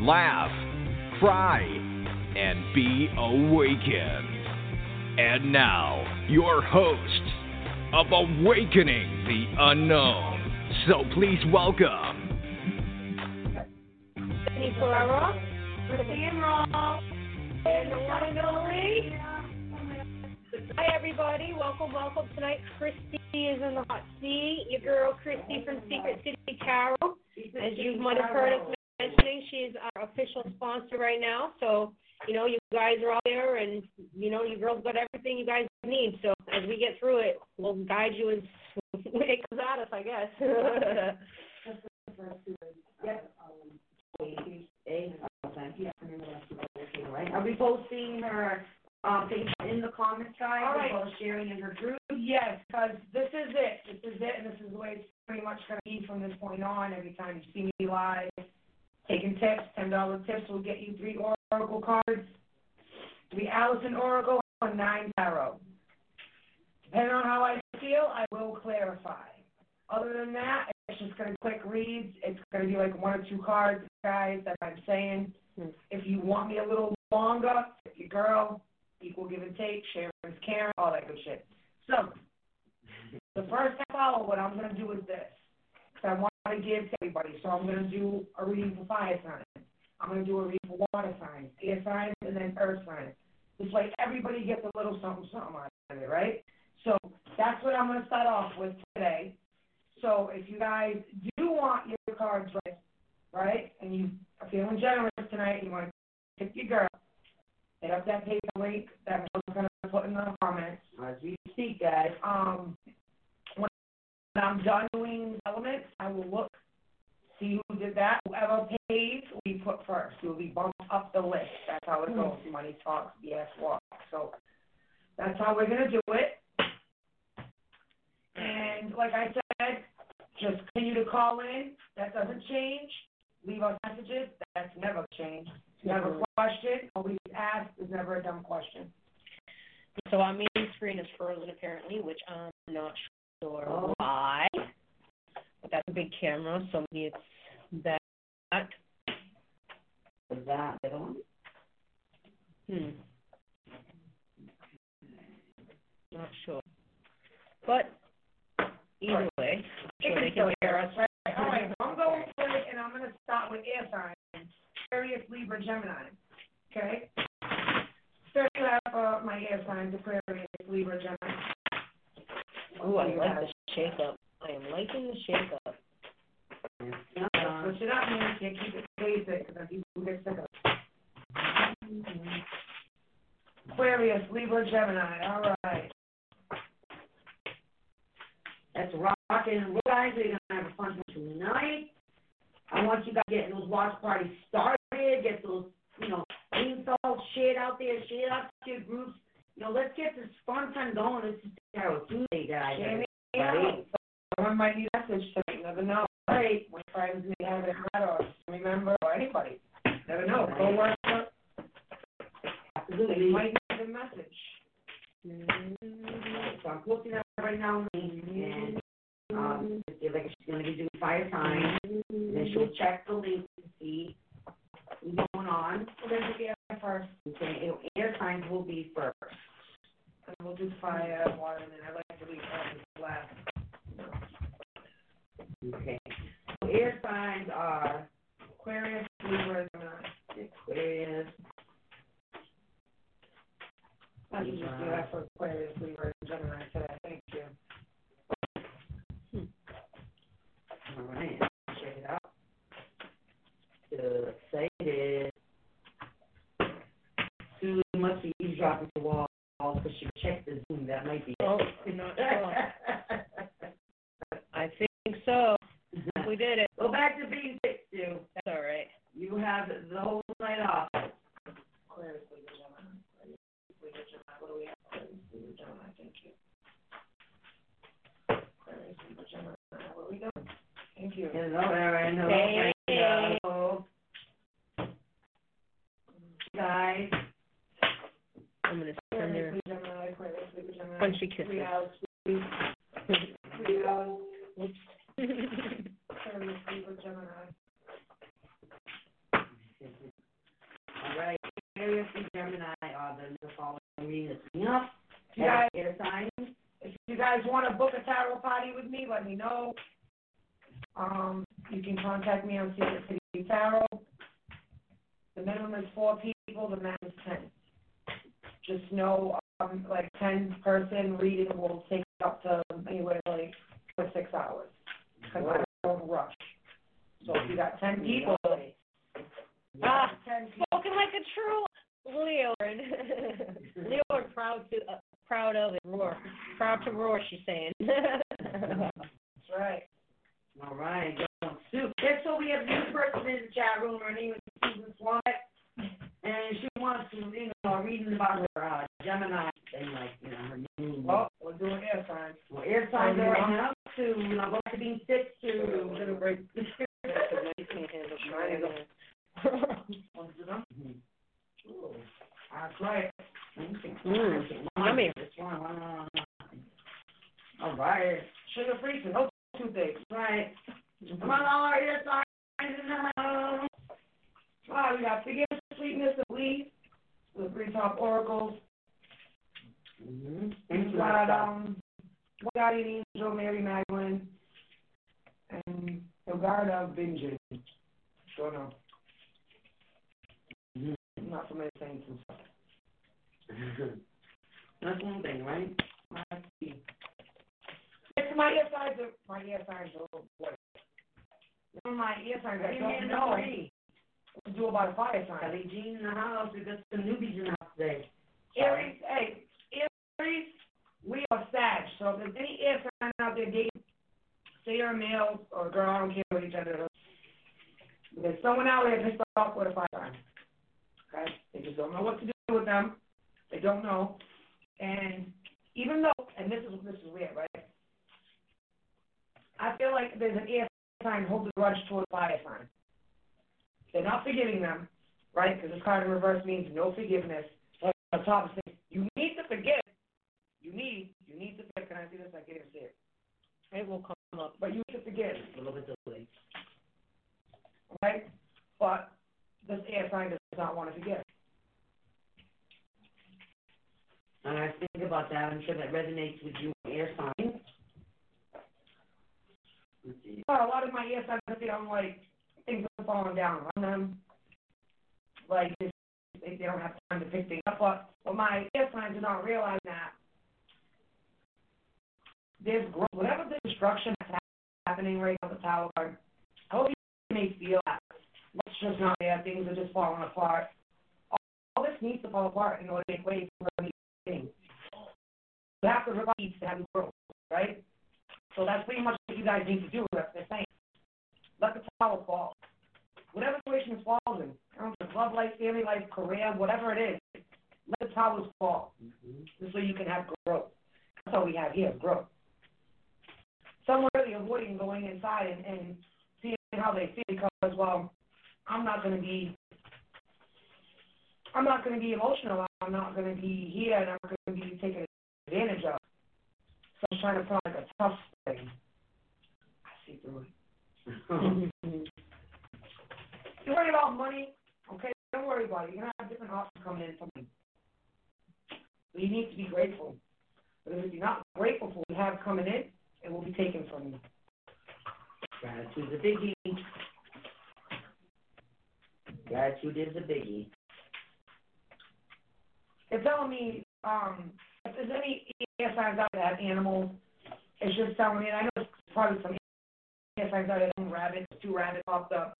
laugh, cry, and be awakened. And now, your host of Awakening the Unknown. So please welcome. Nicola, Christine Roll, and the one and only. Hi, everybody. Welcome, welcome. Tonight, Kristy is in the hot seat. Your girl, Kristy from Secret City Tarot. As you might have heard us mentioning, she's our official sponsor right now. So, you know, you guys are all there, and, you know, you girls got everything you guys need. So, as we get through it, we'll guide you as it comes at us, I guess. Are we posting her um, things in the comments, guys? All right. As well as sharing in her group? Yes, because this is it. This is it, and this is the way it's pretty much going to be from this point on. Every time you see me live, taking tips, ten dollar tips will get you three oracle cards, three Allison oracle, and nine tarot. Depending on how I feel, I will clarify. Other than that, it's just going to quick reads. It's going to be like one or two cards, guys. That I'm saying. Hmm. If you want me a little longer, if your girl, equal give and take, Sharon's Karen, all that good shit. So, the first half hour, what I'm going to do is this. Because I want to give to everybody. So, I'm going to do a reading for fire signs. I'm going to do a reading for water signs, air signs, and then earth signs. This way, everybody gets a little something, something out of it, right? So, that's what I'm going to start off with today. So, if you guys do want your cards read, right, and you are feeling generous tonight, you want to pick your girl, hit up that PayPal link that Michelle's going to put in the comments. As we speak, guys. Um, I'm done doing elements, I will look, see who did that. Whoever pays, we put first. You'll be bumped up the list. That's how it hmm. goes. Money talks, BS walks. So that's how we're going to do it. And like I said, just continue to call in. That doesn't change. Leave us messages. That's never changed. Never a question. Always ask is never a dumb question. So our main screen is frozen apparently, which I'm not sure Oh. why. But that's a big camera, so maybe it's that. Is that the other one? Hmm. Not sure. But either way, I'm sure they can hear us. Right. All right. I'm going for it, and I'm going to start with air signs. Aquarius, Libra, Gemini. Okay? Start out for my air signs, Aquarius, Libra, Gemini. Ooh, I like the shake up. I am liking the shake up. Uh, Switch it up, man. Can't keep it basic, because people get sick of it. Aquarius, Libra, Gemini. All right. That's rocking and roll, guys. We're gonna have a fun one tonight. I want you guys getting those watch parties started. Get those, you know, insults shared out there. Share it out to your groups. You know, let's get this fun time going. This is Tarot Tuesday, guys. Everybody. Someone might need a message tonight. You never know. Right. My friends may have it read or remember or anybody. Never know. Go work. Absolutely. might need a message. So I'm posting that right now, and um, like she's gonna be doing fire signs. Then she'll check the link to see going on. We're going to do air first. Okay, it'll- air signs will be first. And we'll do fire, water, and then I like to leave earth as last. Okay. So air signs are Aquarius, Libra. Aquarius, I should just do that for Aquarius, Libra, and Gemini today. Thank you. Hmm. all right, check it out. The excited. Sue must be eavesdropping the wall because she checked the Zoom. That might be it. Oh, not sure. I think so. We did it. Go back to being six, Sue. That's all right. You have the whole night off. Aquarius, Libra, Gemini. Libra, Gemini, what do we have? Aquarius, Libra, Gemini, thank you. Aquarius, Libra, Gemini, what are we doing? Thank you. Hello, Erin. Hello, Hey. Hello. Guys. I'm gonna send her Aquarius, Libra, Gemini, Aquarius, Libra, Gemini. punchy kisses. Three hours, three, three Aquarius, Libra, Gemini. All right. Aquarius and Gemini are the following readings coming. You guys, Air signs. if you guys want to book a tarot party with me, let me know. Um, you can contact me on Secret City Tarot. The minimum is four people, the max is ten. Just know, um, like ten person reading will take up to anywhere like for six hours. Cause I don't rush. So if you got ten people, Ah, ten people, spoken like a true Leo. Leo is proud to uh, proud of it. Roar, proud to roar. She's saying. that's right. All right. Go. Sue. Next, so we have a new person in the chat room. Her name is Susan Swatt. And she wants to, you know, reading about her uh, Gemini thing, like, you know, her moon. Well, we're doing air signs. Well, air signs are right now to, you know, go I'm trying to being six to, We're gonna break. That's right. Mm, yummy. All right. Sugar free, so no two things. Right. Come on, all our ear signs. Wow, we got forgiveness, sweetness, and belief. The three top oracles. Mm-hmm. We got um, one guardian angel, Mary Magdalene, and the guard of Benjamin. Sure no, Mm-hmm. not so many saints and stuff. That's one thing, right? It's my ear signs are my ear signs are of my ear signs I don't know what to do about a fire sign. Kelly Jean in the house. We got some newbies in the house today. Aries, hey, Aries, we are Sag. So if there's any air sign out there dating, say you're a male or a girl, I don't care what each other is. There's someone out there pissed off with a fire sign. Okay? They just don't know what to do with them. They don't know. And even though, and this is this is weird, right? I feel like there's an air sign holding a grudge toward a fire sign. They're not forgiving them, right? Because this card in reverse means no forgiveness. But on top of saying, you need to forgive. You need, you need to forgive. Can I see this? I can't even see it. It will come up. But you need to forgive, A little bit delayed. right? But this air sign does not want to forgive. And I think about that. I'm sure that resonates with you, air signs. Let's see. Well, a lot of my air signs, I feel like things are falling down on them. Like they, they don't have time to pick things up. But what my air signs do not realize that there's growth. Whatever the destruction that's happening right now, the tower card, I hope you may feel that. It's just not there. Things are just falling apart. All, all this needs to fall apart in order to make way for these things. You have to release to have growth, right? So that's pretty much what you guys need to do. That's what they're. Let the tower fall. Whatever situation it falls in, I don't know, love life, family life, career, whatever it is, let the towers fall. Mm-hmm. Just so you can have growth. That's all we have here, growth. Some are really avoiding going inside and, and seeing how they feel because, well, I'm not going to be, I'm not going to be emotional. I'm not going to be here, and I'm not going to be taken advantage of. So I'm trying to put like a tough thing. I see through it. You worry about money, okay? Don't worry about it. You're gonna have different options coming in from me. But you need to be grateful. Because if you're not grateful for what you have coming in, it will be taken from you. Gratitude's a biggie. Gratitude is a biggie. They're telling me, um, if there's any air signs out there that have animals, it's just telling me, and I know there's probably some air signs out there that have rabbits, two rabbits popped up.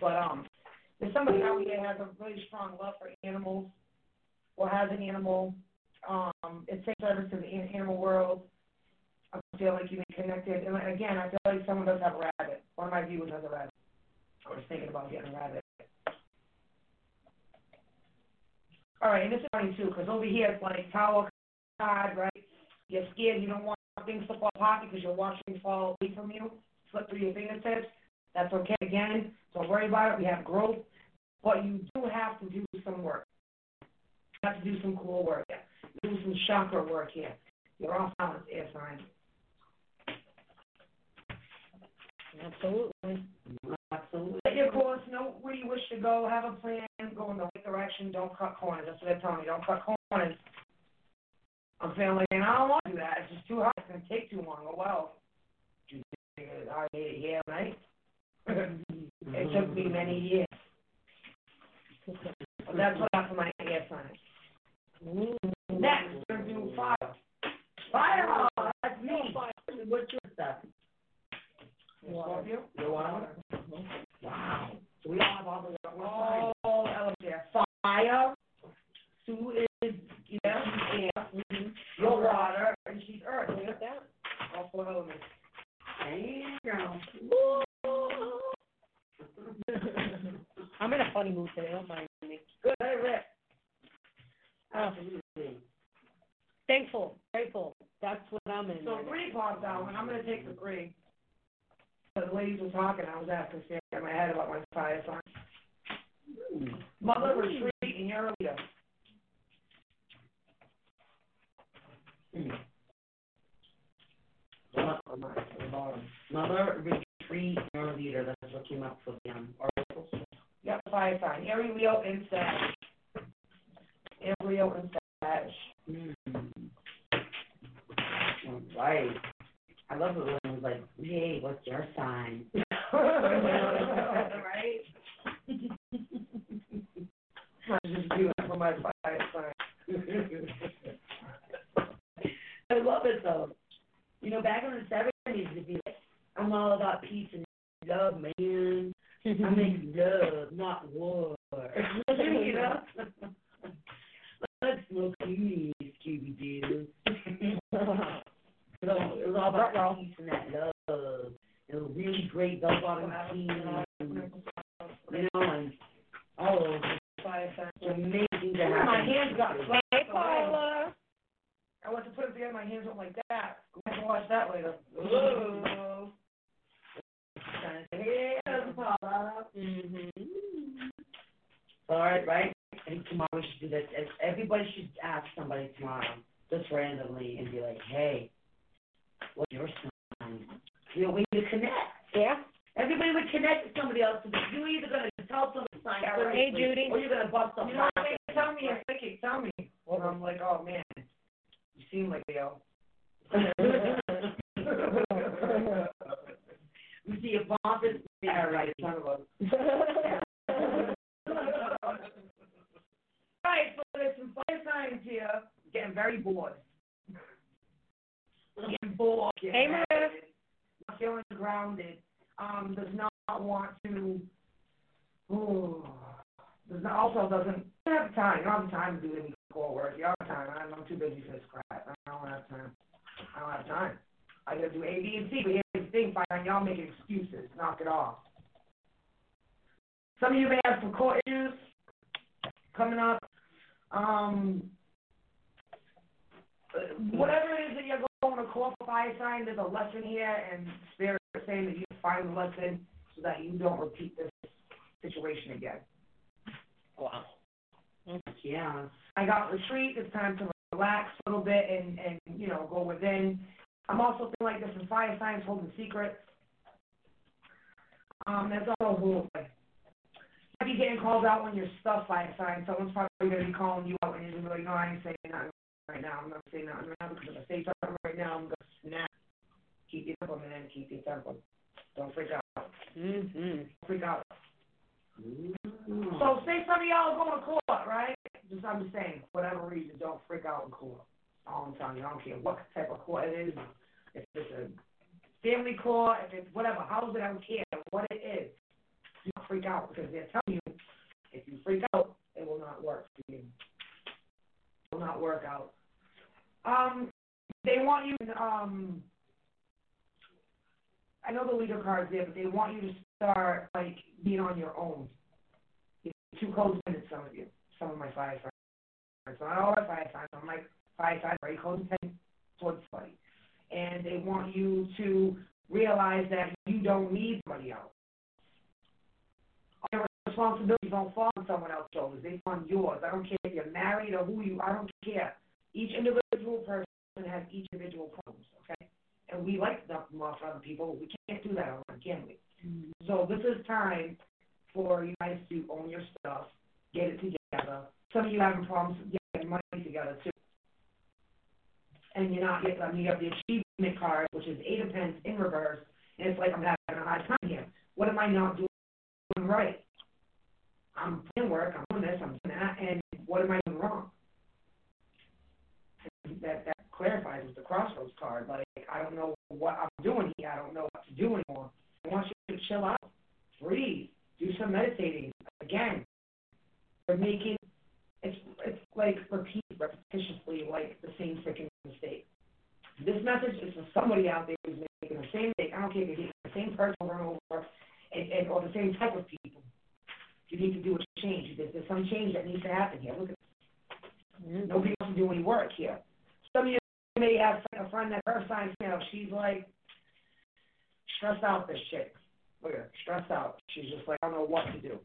But um, there's somebody out here has a really strong love for animals, or has an animal. Um, it takes service to the animal world. I feel like you may connected. And again, I feel like someone does have a rabbit. One of my viewers has a rabbit. I was thinking about getting a rabbit. All right, and this is funny too, because over here it's like tower card, right? You're scared, you don't want things to fall apart because you're watching fall away from you, slip through your fingertips. That's okay. Again, don't worry about it. We have growth, but you do have to do some work. You have to do some cool work here. Do some chakra work here. You're off balance, air sign. Absolutely. Absolutely. Set your course, know where you wish to go, have a plan, go in the right direction, don't cut corners. That's what they're telling me, don't cut corners. I'm feeling like, and I don't want to do that, it's just too hard, it's gonna take too long, oh well. You think I made it here, right? It took me many years. But that's what I have for my air sign. Next, we're gonna do fire. Fire, that's me. What's your stuff? Scorpio? Your water? Wow. So we all have all the? All elements there. Fire. Sue is, yeah, air. Your water, and she's earth. Look at that. All four elements. Damn. I'm in a funny mood today. Don't mind me. Good, Rick. Oh, Absolutely. thankful, grateful. That's what I'm in. So right three popped out, and I'm gonna take the three. The ladies were talking, I was asking find lesson so that you don't repeat this situation again. Wow. Yeah. I got retreat. It's time to relax a little bit and, and you know, go within. I'm also feeling like there's some fire signs holding secrets. Um, that's all who might be getting called out when you're stuff fire sign. Someone's probably gonna be calling you out and you're gonna be like, no, I ain't saying nothing right now. I'm not saying nothing right now because if I say something right now, I'm gonna snap. Keep your temper, man. Keep your temper. Don't freak out. Mm-hmm. Don't freak out. Mm. So say some of y'all are going to court, right? Just I'm just saying, for whatever reason, don't freak out in court. All I'm telling you, I don't care what type of court it is. If it's a family court, if it's whatever, house it, I don't care what it is. Don't freak out because they're telling you if you freak out, it will not work for you. It will not work out. Um, they want you um I know the leader card's there, but they want you to start like being on your own. You're too codependent, some of you, some of my fire. It's not all our fire signs. I'm like fire signs very close to towards somebody, and they want you to realize that you don't need somebody else. All your responsibilities don't fall on someone else's shoulders; they fall on yours. I don't care if you're married or who you. I don't care. Each individual person has each individual problems. Okay, and we like to dump them off on other people. We can't do that online, can we? Mm-hmm. So this is time for you guys to own your stuff, get it together. Some of you having problems getting money together too. And you're not getting, I mean, you have the achievement card, which is eight of pence in reverse, and it's like I'm having a hard time here. What am I not doing right? I'm putting work, I'm doing this, I'm doing that, and what am I doing wrong? That that clarifies with the crossroads card. Like I don't know what I'm doing here. I don't know what to do anymore. I want you to chill out, breathe, do some meditating. Again, you're making it's it's like repeat repetitiously like the same freaking mistake. This message is for somebody out there who's making the same mistake. I don't care if you're the same person over and over, and, and or the same type of people. You need to do a change. There's, there's some change that needs to happen here. Look at mm-hmm. Nobody wants to do any work here. May have a friend that her sign, you she's like stressed out this chick. Look at her, stressed out. She's just like, I don't know what to do.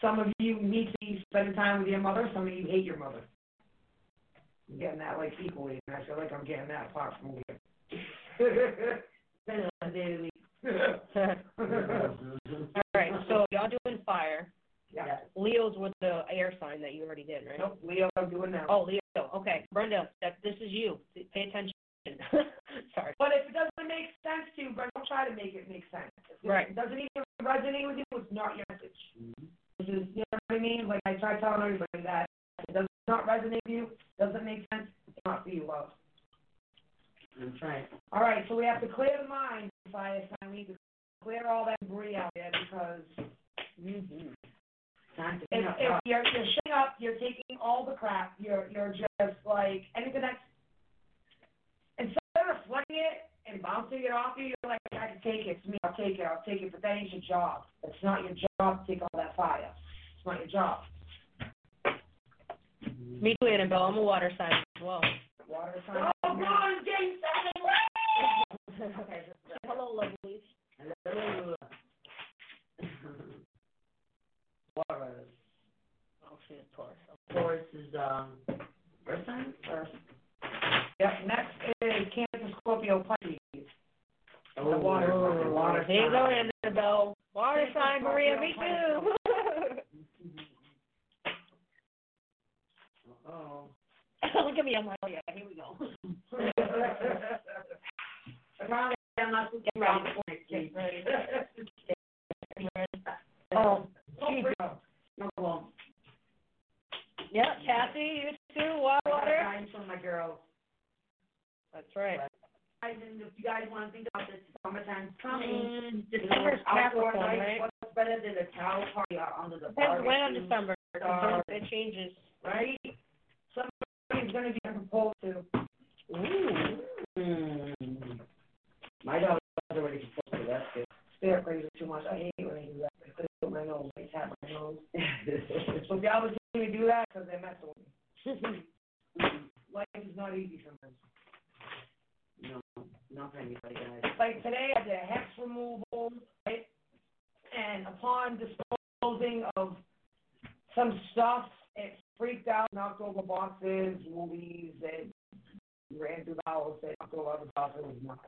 Some of you need to be spending time with your mother. Some of you hate your mother. I'm getting that like equally, and I feel like I'm getting that apart from here. All right, so y'all doing fire. Yeah. Leo's with the air sign that you already did, right? Nope, Leo, I'm doing now. Oh, Leo. Okay, Brenda, that this is you. Pay attention. Sorry. But if it doesn't make sense to you, but don't try to make it make sense. If Right. it doesn't even resonate with you, it's not your message. This is, you know what I mean? Like I try telling everybody that if it does not resonate with you, doesn't make sense, it's not for you, love. I'm trying. All right, so we have to clear the mind, fire sign. We need to clear all that debris out there because Mm-hmm. Time to if, if you're you're shutting up, you're taking all the crap. You're you're just like anything that's instead of reflecting it and bouncing it off you, you're like, I can take it. It's me. I'll take it. I'll take it. But that ain't your job. It's not your job to take all that fire. It's not your job. Me too, Annabelle. I'm a water sign as well. Water sign. Oh, God, James okay. Hello, lovelies. Seven. Taurus. Oh, she's Taurus. Taurus is, um, first time? First. Yep. Next is Cancer, Scorpio, Pisces. Oh, The water sign. Water There you go, sign. Annabelle. Water sign, Maria. Me too. Oh. Look at me. I'm like, oh yeah, here we go. Not supposed to get before next week. Oh, No, well, Kathy, you too. Water, I got water. from my girls. That's right. Guys, and if you guys want to think about this, summertime's coming. Mm, You know, December's outdoor Capricorn, nights, right? What's better than a cow party out under the Depends when on December. stars, It changes. Right? Somebody's gonna be proposed to. Ooh. Mm. My daughter's already supposed to, that's good. Stare crazy too much. I hate when they do that. They put it in my nose. They tap my nose. So if y'all was 大师什么？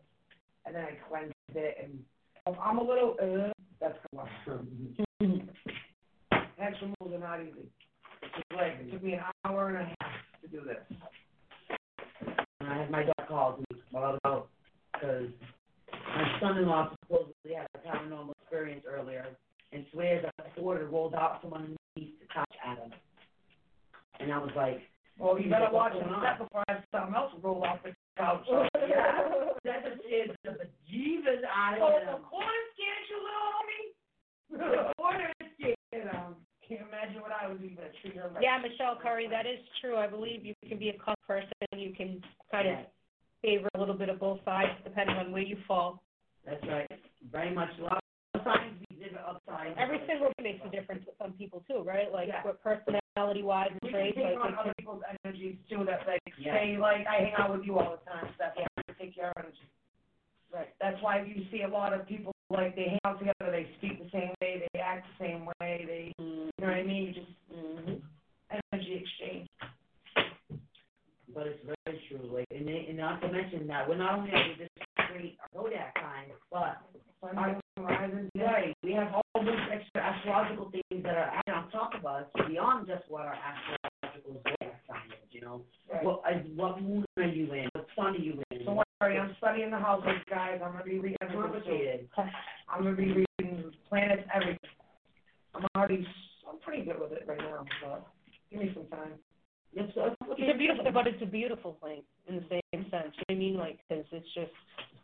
Lot of people, like, they hang out together, they speak the same way, they act the same way, they, you know what I mean, you just, Mhm. energy exchange. But it's very true, like, and they, and not to mention that, we're not only are we this great Kodak kind, but Sun rising, yeah, Right, we have all these extra astrological things that are added on top of us beyond just what our astrological zodiac sign is, you know? right. What, uh, what moon are you in? What sun are you in? Don't worry, I'm studying the houses, guys, I'm gonna be reading everything soon. complicated. I'm gonna be reading planets, everything. I'm already, I'm pretty good with it right now, but give me some time. It's, it's It's a beautiful, but it's a beautiful thing in the same sense. You know what I mean? Like, 'cause it's just,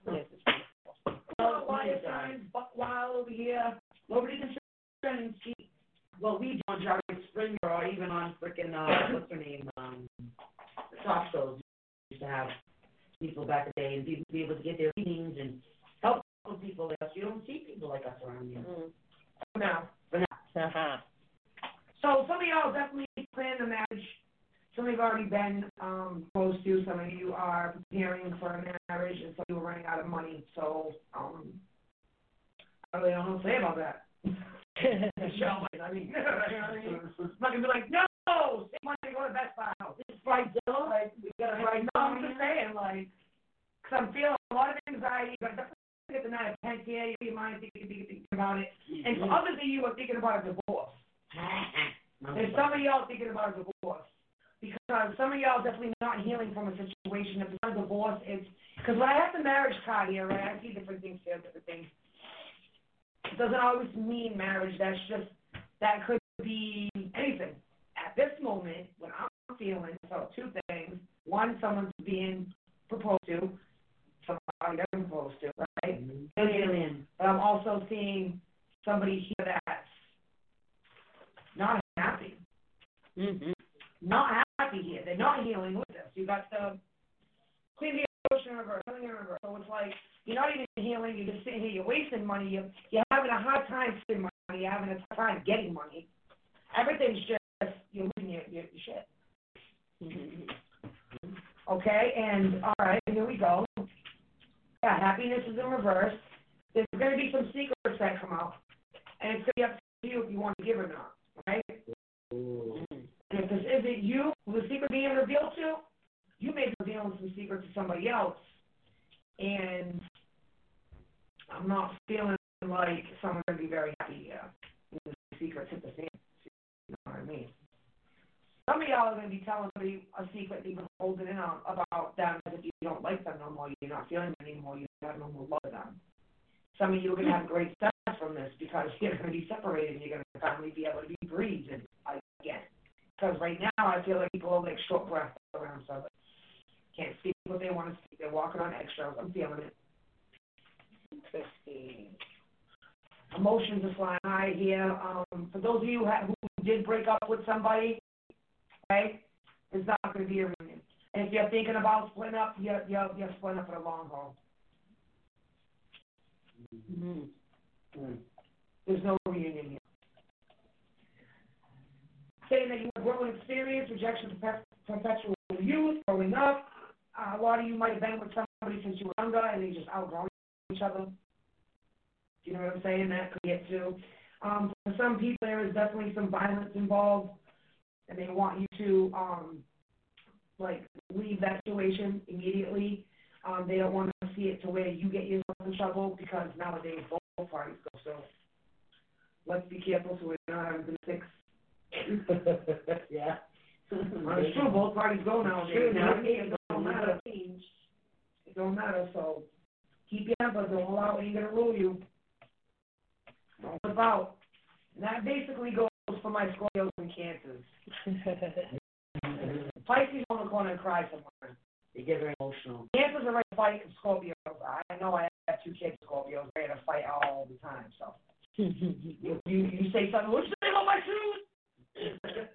yes, it's beautiful. Well, why signs, buck wild over here, Nobody can sit there and see what we do on Jerry Springer or even on frickin', uh, what's her name, um, the talk shows. We used to have people back in the day and people be able to get their readings and help people like us. You don't see people like us around here. Mm. now. Uh-huh. So some of y'all definitely plan the marriage. Some of you have already been um close to, some of you are preparing for a marriage, and some of you are running out of money. So um, I really don't know what to say about that. Michelle, I mean, you know what I mean? I'm not gonna be like, no, save money to go to Best Buy. It's Friday, Like, we gotta write. No, I'm just saying, like, cause I'm feeling a lot of anxiety. But definitely get the night of tenth here. Your mind thinking, thinking, thinking about it. And for others of you are thinking about a divorce. And some of y'all thinking about a divorce. Because some of y'all definitely not healing from a situation. If it's not a divorce, it's because when I have the marriage card here, right, I see different things here, different things. It doesn't always mean marriage. That's just that could be anything. At this moment, when I'm feeling so two things. One, someone's being proposed to, somebody they're proposed to, right? Alien. But I'm also seeing somebody here that's not happy. Mhm. Not happy here. They're not healing with this. You got the clean the ocean reverse, healing in reverse. So it's like you're not even healing. You're just sitting here. You're wasting money. You're, you're having a hard time spending money. You're having a tough time getting money. Everything's just you're losing your, your, your shit. Mhm. Okay, and all right, here we go. Yeah, happiness is in reverse. There's going to be some secrets that come out, and it's going to be up to you if you want to give or not. Right? Ooh. Mhm. And if this isn't you who the secret being revealed to, you may be revealing some secret to somebody else. And I'm not feeling like someone's going to be very happy uh, here. when The secret's hit the fan. You know what I mean? Some of y'all are going to be telling somebody a secret you've been holding in on about them as if you don't like them no more, you're not feeling them anymore, you have no more love for them. Some of you are going to have great success from this because you're going to be separated and you're going to finally be able to be breathed again. Because right now I feel like people are like short breath around so can't speak what they want to speak. They're walking on eggshells. I'm feeling it. Emotions are flying high here. Um, for those of you who, did break up with somebody, okay, it's not going to be a reunion. And if you're thinking about splitting up, you're, you're, you're splitting up for the long haul. Mhm. There's no reunion here. Saying that you have growing experience, rejection perpetual youth, growing up. A lot of you might have been with somebody since you were younger and they just outgrown each other. You know what I'm saying? That could get too. Um, for some people, there is definitely some violence involved, and they want you to, um, like, leave that situation immediately. Um, they don't want to see it to where you get yourself in trouble because nowadays both parties go so. Let's be careful so we're not having the six. yeah. Mm-hmm. Well, it's true, both parties go nowadays. True, now It don't matter. It don't matter, so keep your temper, don't allow it, gonna rule you. Don't flip out. And that basically goes for my Scorpios and Cancers. Pisces on the corner and cry somewhere. They get very emotional. Cancers are ready to fight Scorpios. I know I have two kids Scorpios, ready to fight all the time, so. You, you, you say something, what you say about my shoes?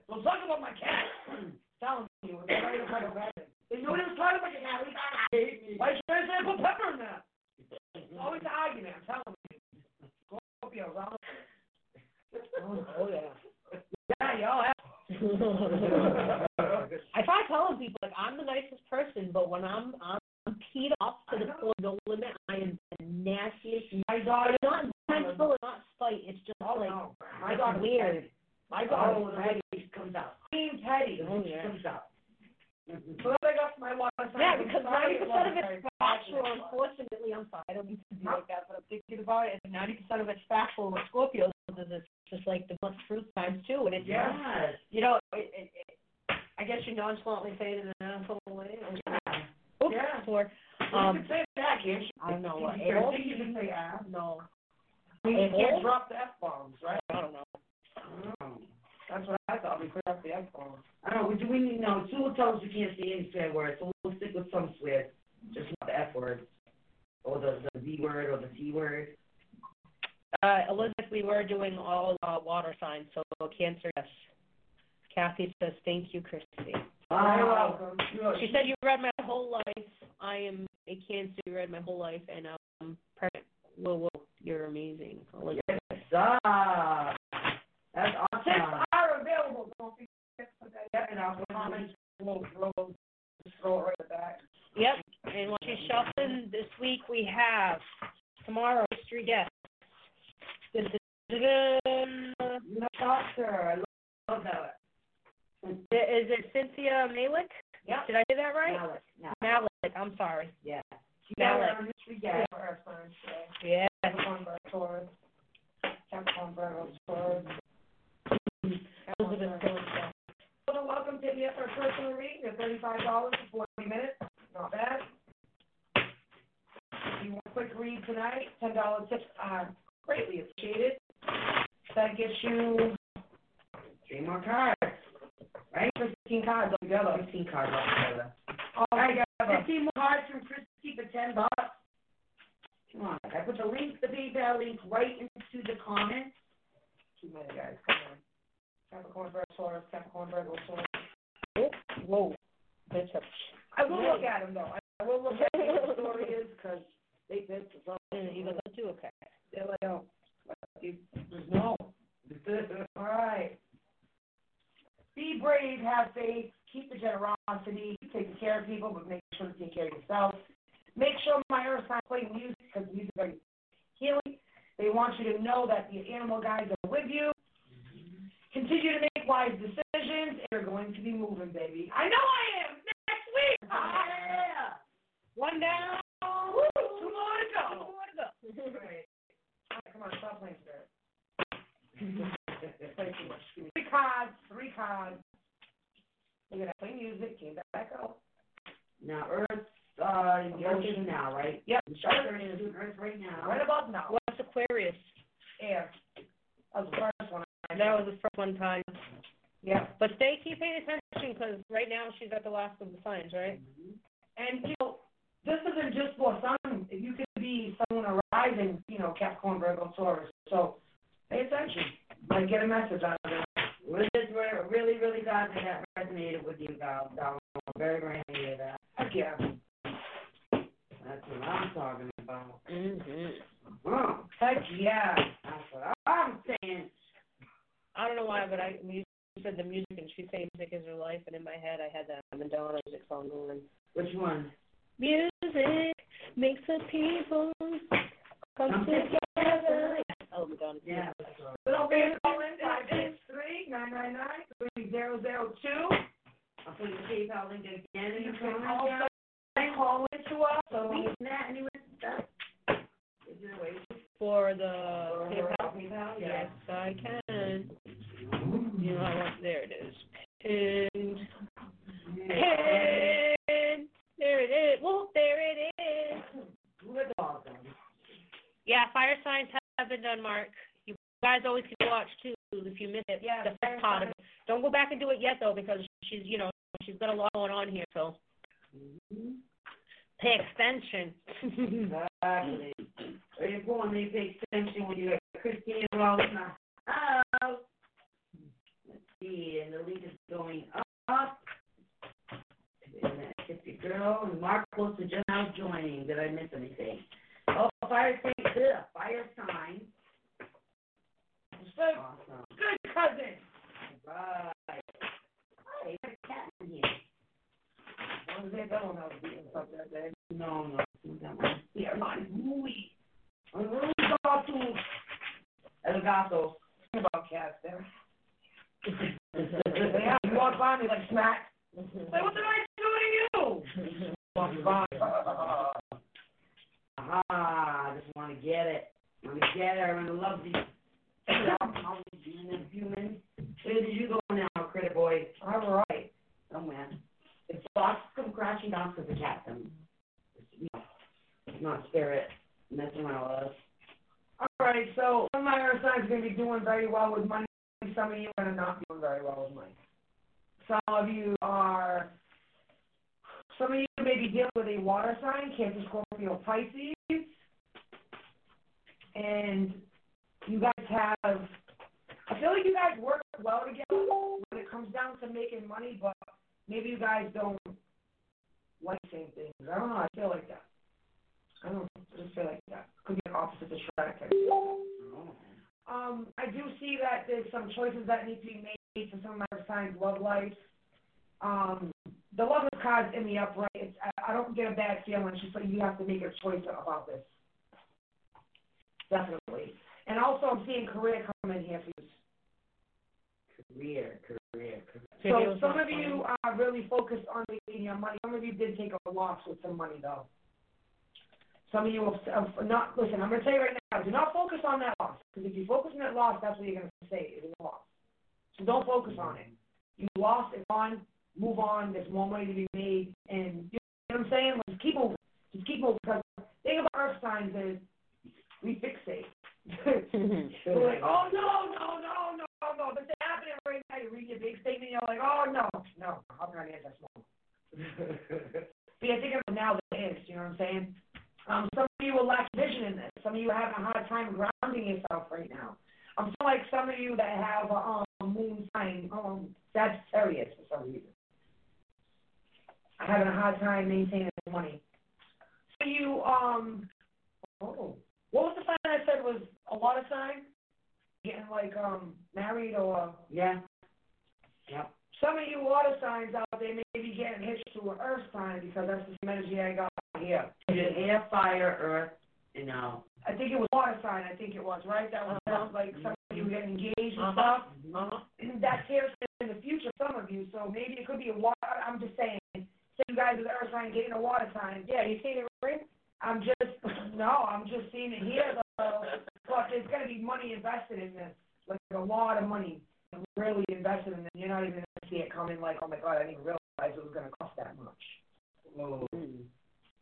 Don't talk about my cat. Telling you, they're ready to a rabbit. They knew they was talking about your cat. Why you trying to say I put pepper in that? Always an argument, I'm telling you. Scorpios, I don't. Oh yeah. Yeah, y'all have. I try telling people like I'm the nicest person, but when I'm I'm peed off to the point no limit, I am the nastiest. My daughter, not intentional, not spite. It's just all like no, my daughter weird. My was ready, she comes out. Queen Teddy, Oh, yeah. comes out. So then I got my water sign. Yeah, because ninety percent of it's factual. Unfortunately, I'm sorry, I don't mean to be like that, but I'm thinking about it. And ninety percent of it's factual with Scorpios. is It's just like the month fruit times too, and it's Yes. you know, it, it, it, I guess you nonchalantly say it in an asshole way. Oops, Yeah. You um, can say that, can't you? I don't know what You can- you can say ass. no, You can't drop the F-bombs, right? I don't know. Oh. That's what I thought, we cleared up the F-bombs. I don't know, do we need, no, Sue tells us we can't say any swear words, so we'll stick with some swears, just not the F word. Or the, the B word or the C word. Uh, Elizabeth, we were doing all uh, water signs, so Cancer, yes. Kathy says, thank you, Kristy. You're welcome. She said, you read my whole life. I am a Cancer, you read my whole life, and um, perfect. Whoa, whoa, you're amazing. Elizabeth. Yes, ah, that's awesome. are available, don't forget to put that yet, and I'll comment, we'll, we'll just throw it right that. Yep, and while she's shuffling, this week we have, tomorrow, history guest. Doctor, I love that. Is it Cynthia Malik? Yep. Did I say that right? Malik, now, Malik, I'm sorry. yeah. She Malik. got her on history guest. For our signs today. Yeah. Capricorn, Virgo, Taurus. Capricorn, Virgo, Taurus. Elizabeth Phillips. Well, welcome to the for personal reading, at thirty-five dollars for forty minutes, not bad. If you want a quick read tonight, ten dollar tips are greatly appreciated. That gets you Three more cards, right? fifteen cards altogether. Fifteen cards altogether. All right, I got together. fifteen more cards from Kristy for ten bucks. Come on, I put the link, the PayPal link right into the comments. Too many guys, come on. Capricorn, Virgo, Taurus, Capricorn, Virgo, Taurus. Oh, whoa. That's a, I will look at them though, I will look at what the story is, cause they, they, you got that too, okay. they're like, oh, you, there's no. All right. Be brave, have faith, keep the generosity, keep taking care of people, but make sure to take care of yourself. Make sure my earth signs play music because music is very healing. They want you to know that the animal guides are with you. Continue to make wise decisions. and You're going to be moving, baby. I know I am. Next week. Yeah. One down. Woo, two more to go. Two more to go. Right. Come on, stop playing spirit. Play too much. Give me Three cards, three cards. Look at that. Play music, came back out. Now, Earth, uh, yours is now, right? Yep. Shelter is Earth right now. Right about now. What's Aquarius? Air. That was the first one. I That was the first one time. Yeah. But stay, keep paying attention because right now she's at the last of the signs, right? And, you know, this isn't just for sun. You could be someone arising, you know, Capricorn, Virgo, Taurus. So pay attention. Might get a message out of it. We're just we're really, really glad that that resonated with you, Val. Val. I'm very, very happy to hear that. Heck yeah. That's what I'm talking about. Mm-hmm. Oh, Heck yeah. that's what I'm saying. I don't know why, but I you said the music and she said music is her life, and in my head I had that Madonna music song going. Which one? Music makes the people come Come together. Oh, Madonna. Yeah. Little band call in five six three nine nine nine three zero zero two. I'll put the PayPal link again in You can also call into us. So We that anyway. Is there a way? For the PayPal. PayPal, Yes, I can. You know, I want, there it is. Pinned. Pinned. There it is. Well, there it is. With all them. Yeah, fire signs have been done, Mark. You guys always can watch too if you miss it. Yeah, the fire first part of signs. it. Don't go back and do it yet though because she's, you know, she's got a lot going on here. So pay extension. Exactly. Very important they pay attention when you have Christine Wallace in the house. Let's see, and the link is going up. And that fifty girl, and Mark close to just now joining. Did I miss anything? Oh, fire sign, ugh, fire sign. Good, Awesome. good cousin. Right. is it? That one I was beating stuff that day. No, no, it's not that one. Yeah, not Louis. Louis Gato. El Gato. Think about cats there. yeah, you walk by me like smack. Like, what did I do to you? Walk by. Aha, I just want to get it. I want to get it. I want to love these. How we doing in human? Where did you go now, critter boy? All right. Somewhere. If thoughts come crashing down because the cat them. It's not spirit messing around with us. All right, so some of my earth signs are going to be doing very well with money. Some of you are not doing very well with money. Some of you are, some of you may be dealing with a water sign, Cancer, Scorpio, Pisces. And you guys have, I feel like you guys work well together when it comes down to making money, but maybe you guys don't like same things. I don't know, I feel like that. I don't just feel like that. Could be an opposite attract of um, I do see that there's some choices that need to be made for some of my signs' love lives. Um, the love of card's in the upright. It's, I, I don't get a bad feeling. It's just like you have to make a choice about this. Definitely. And also, I'm seeing career come in here for you. Career, career, career. So some of you are really focused on making your money. Some of you did take a loss with some money, though. Some of you will not listen. I'm going to tell you right now. Do not focus on that loss because if you focus on that loss, that's what you're going to say is a loss. So don't focus on it. You lost. It's on. Move on. There's more money to be made, and you know what I'm saying. Like, just keep moving. Just keep moving. Because the thing about earth signs is we fixate. We're like, oh no, no, no, no, no. But it's happening right now. You read your big statement. You're like, oh no, no. How can I answer small? See, I think of it now that it is. You know what I'm saying? Um, some of you will lack vision in this. Some of you are having a hard time grounding yourself right now. I'm feeling like some of you that have a um, moon sign, um, Sagittarius for some reason, having a hard time maintaining the money. So you, um, oh, what was the sign I said was a water sign? Getting like um married or Yeah. Yep. some of you water signs out there may be getting hitched to an earth sign because that's the same energy I got here. Is it air, fire, earth, you know? I think it was water sign. I think it was right. That was Uh-huh. like some of you getting engaged and Uh-huh. stuff. Uh-huh. That's here in the future. Some of you. So maybe it could be a water. I'm just saying. Say you guys with earth sign getting a water sign. Yeah, you seen it, right? I'm just no. I'm just seeing it here though. But there's gonna be money invested in this. Like a lot of money really invested in it. You're not even gonna see it coming. Like oh my god, I didn't realize it was gonna cost that much.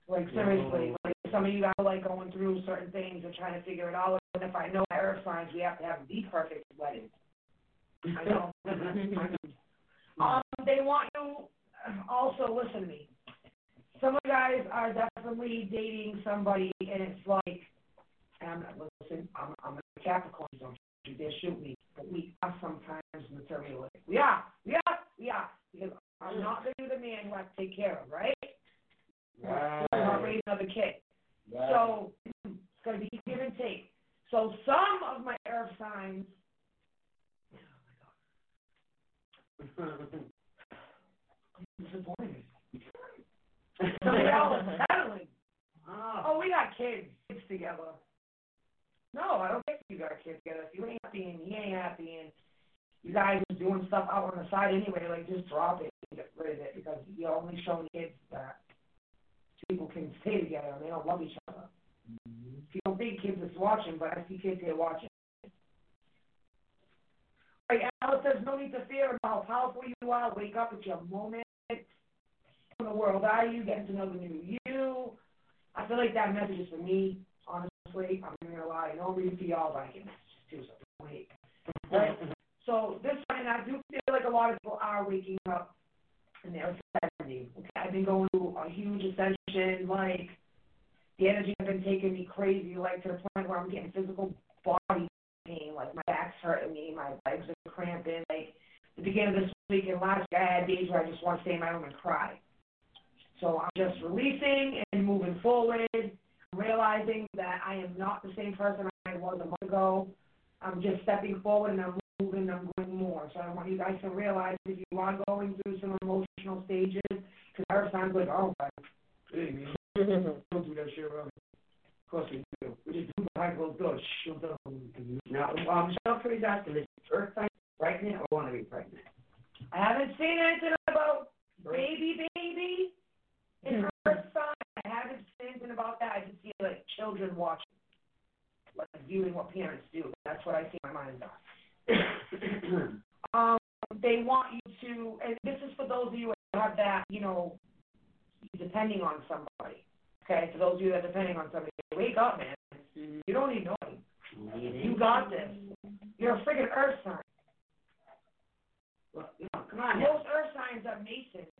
Like seriously, like some of you guys are like going through certain things and trying to figure it out. And if I know my earth signs, we have to have the perfect wedding. I know. um, they want you. Also, listen to me. Some of you guys are definitely dating somebody, and it's like, and I'm not listen. I'm, I'm a Capricorn, you dare shoot me. But we are sometimes materialistic. We are. We are. We are. Because I'm not going to be the man who has to take care of, right? Right. I'm not raising another kid. So it's going to be give and take. So some of my earth signs, I'm disappointed. Somebody else is settling. oh. Oh, we got kids, kids together. No, I don't think you got kids together. If you ain't happy and he ain't happy and you guys are doing stuff out on the side anyway, like just drop it and get rid of it because you're only showing kids that people can stay together and they don't love each other. Mm-hmm. If you don't think kids is watching, but I see kids here watching. Right, Alice says no need to fear about how powerful you are. Wake up, it's your moment. In the world are you? Getting to know the new you. I feel like that message is for me, honestly. I'm not gonna lie. I know I'm reading for y'all, but I get messages too, so don't? So this time, I do feel like a lot of people are waking up and they're ascending. Okay, I've been going through a huge ascension, like the energy has been taking me crazy, like to the point where I'm getting physical body pain, like my back's hurting me, my legs are cramping. Like the beginning of this week and last week, I had days where I just want to stay in my room and cry. So I'm just releasing and moving forward, realizing that I am not the same person I was a month ago. I'm just stepping forward and I'm moving, and I'm going more. So I want you guys to realize if you are going through some emotional stages, because Earth signs like, oh, hey man, don't do that shit around. Of course we do. We just do behind closed doors. Tell them. Now, um, Michelle Curry's asking, is Earth sign pregnant or want to be pregnant? I haven't seen anything about baby, baby. In Earth sign, I haven't seen anything about that. I just see like children watching, like viewing what parents do. That's what I see in my mind's eye. Um, they want you to, and this is for those of you who have that, you know, depending on somebody. Okay, for those of you that are depending on somebody, wake up, man. You don't need nobody. You got this. You're a friggin' earth sign. Well, know, come on. Most earth signs are masons.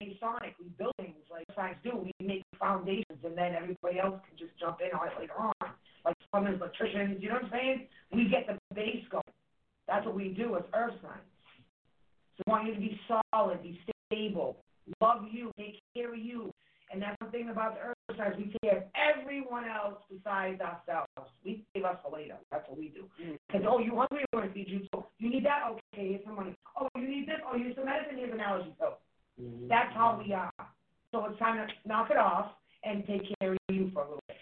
We're Masonic. We build things like signs do. We make foundations, and then everybody else can just jump in on it later on. Like plumbers, electricians. You know what I'm saying? We get the base going. That's what we do as earth signs. So we want you to be solid, be stable, love you, take care of you. And that's the thing about the earth signs. We take care of everyone else besides ourselves. We save us for later. That's what we do. Mm. Because, oh, you hungry? We're going to feed you. So you need that? Okay, here's some money. Oh, you need this? Oh, you need some medicine? Here's an allergy pill. Mhm. That's how we are. So it's time to knock it off and take care of you for a little bit.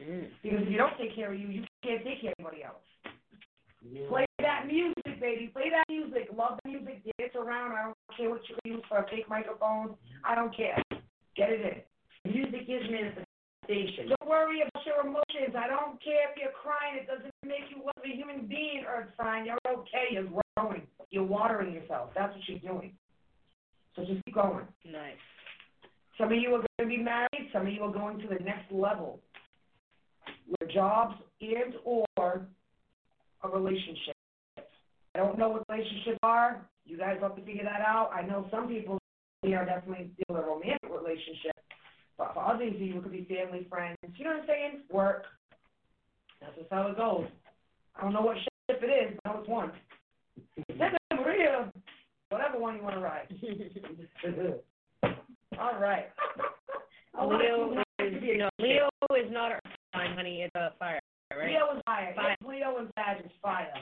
Mm. Because if you don't take care of you, you can't take care of anybody else. Yeah. Play that music, baby. Play that music. Love the music. Dance around. I don't care what you use for a fake microphone. I don't care. Get it in. Music is manifestation. Don't worry about your emotions. I don't care if you're crying. It doesn't make you less of a human being, Earth sign. You're okay. You're growing. You're watering yourself. That's what you're doing. So just keep going. Nice. Some of you are going to be married. Some of you are going to the next level, with jobs and or a relationship. I don't know what relationships are. You guys have to figure that out. I know some people they are definitely in a romantic relationship, but for others of you, it could be family, friends. You know what I'm saying? Work. That's just how it goes. I don't know what ship it is, but I know it's one. Whatever one you want to ride. All right. Leo is a no. Leo is not a sign, honey. It's a fire, right? Leo is fire. Fire. Yes, Leo and Sag is fire.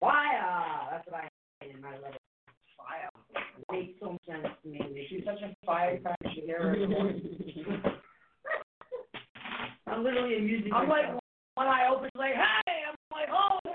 Fire! That's what I had in my letter. Fire. It makes so much sense to me. She's such a firecracker. You hear her. I'm literally a music. I'm like, when I open, like, hey! I'm like, oh!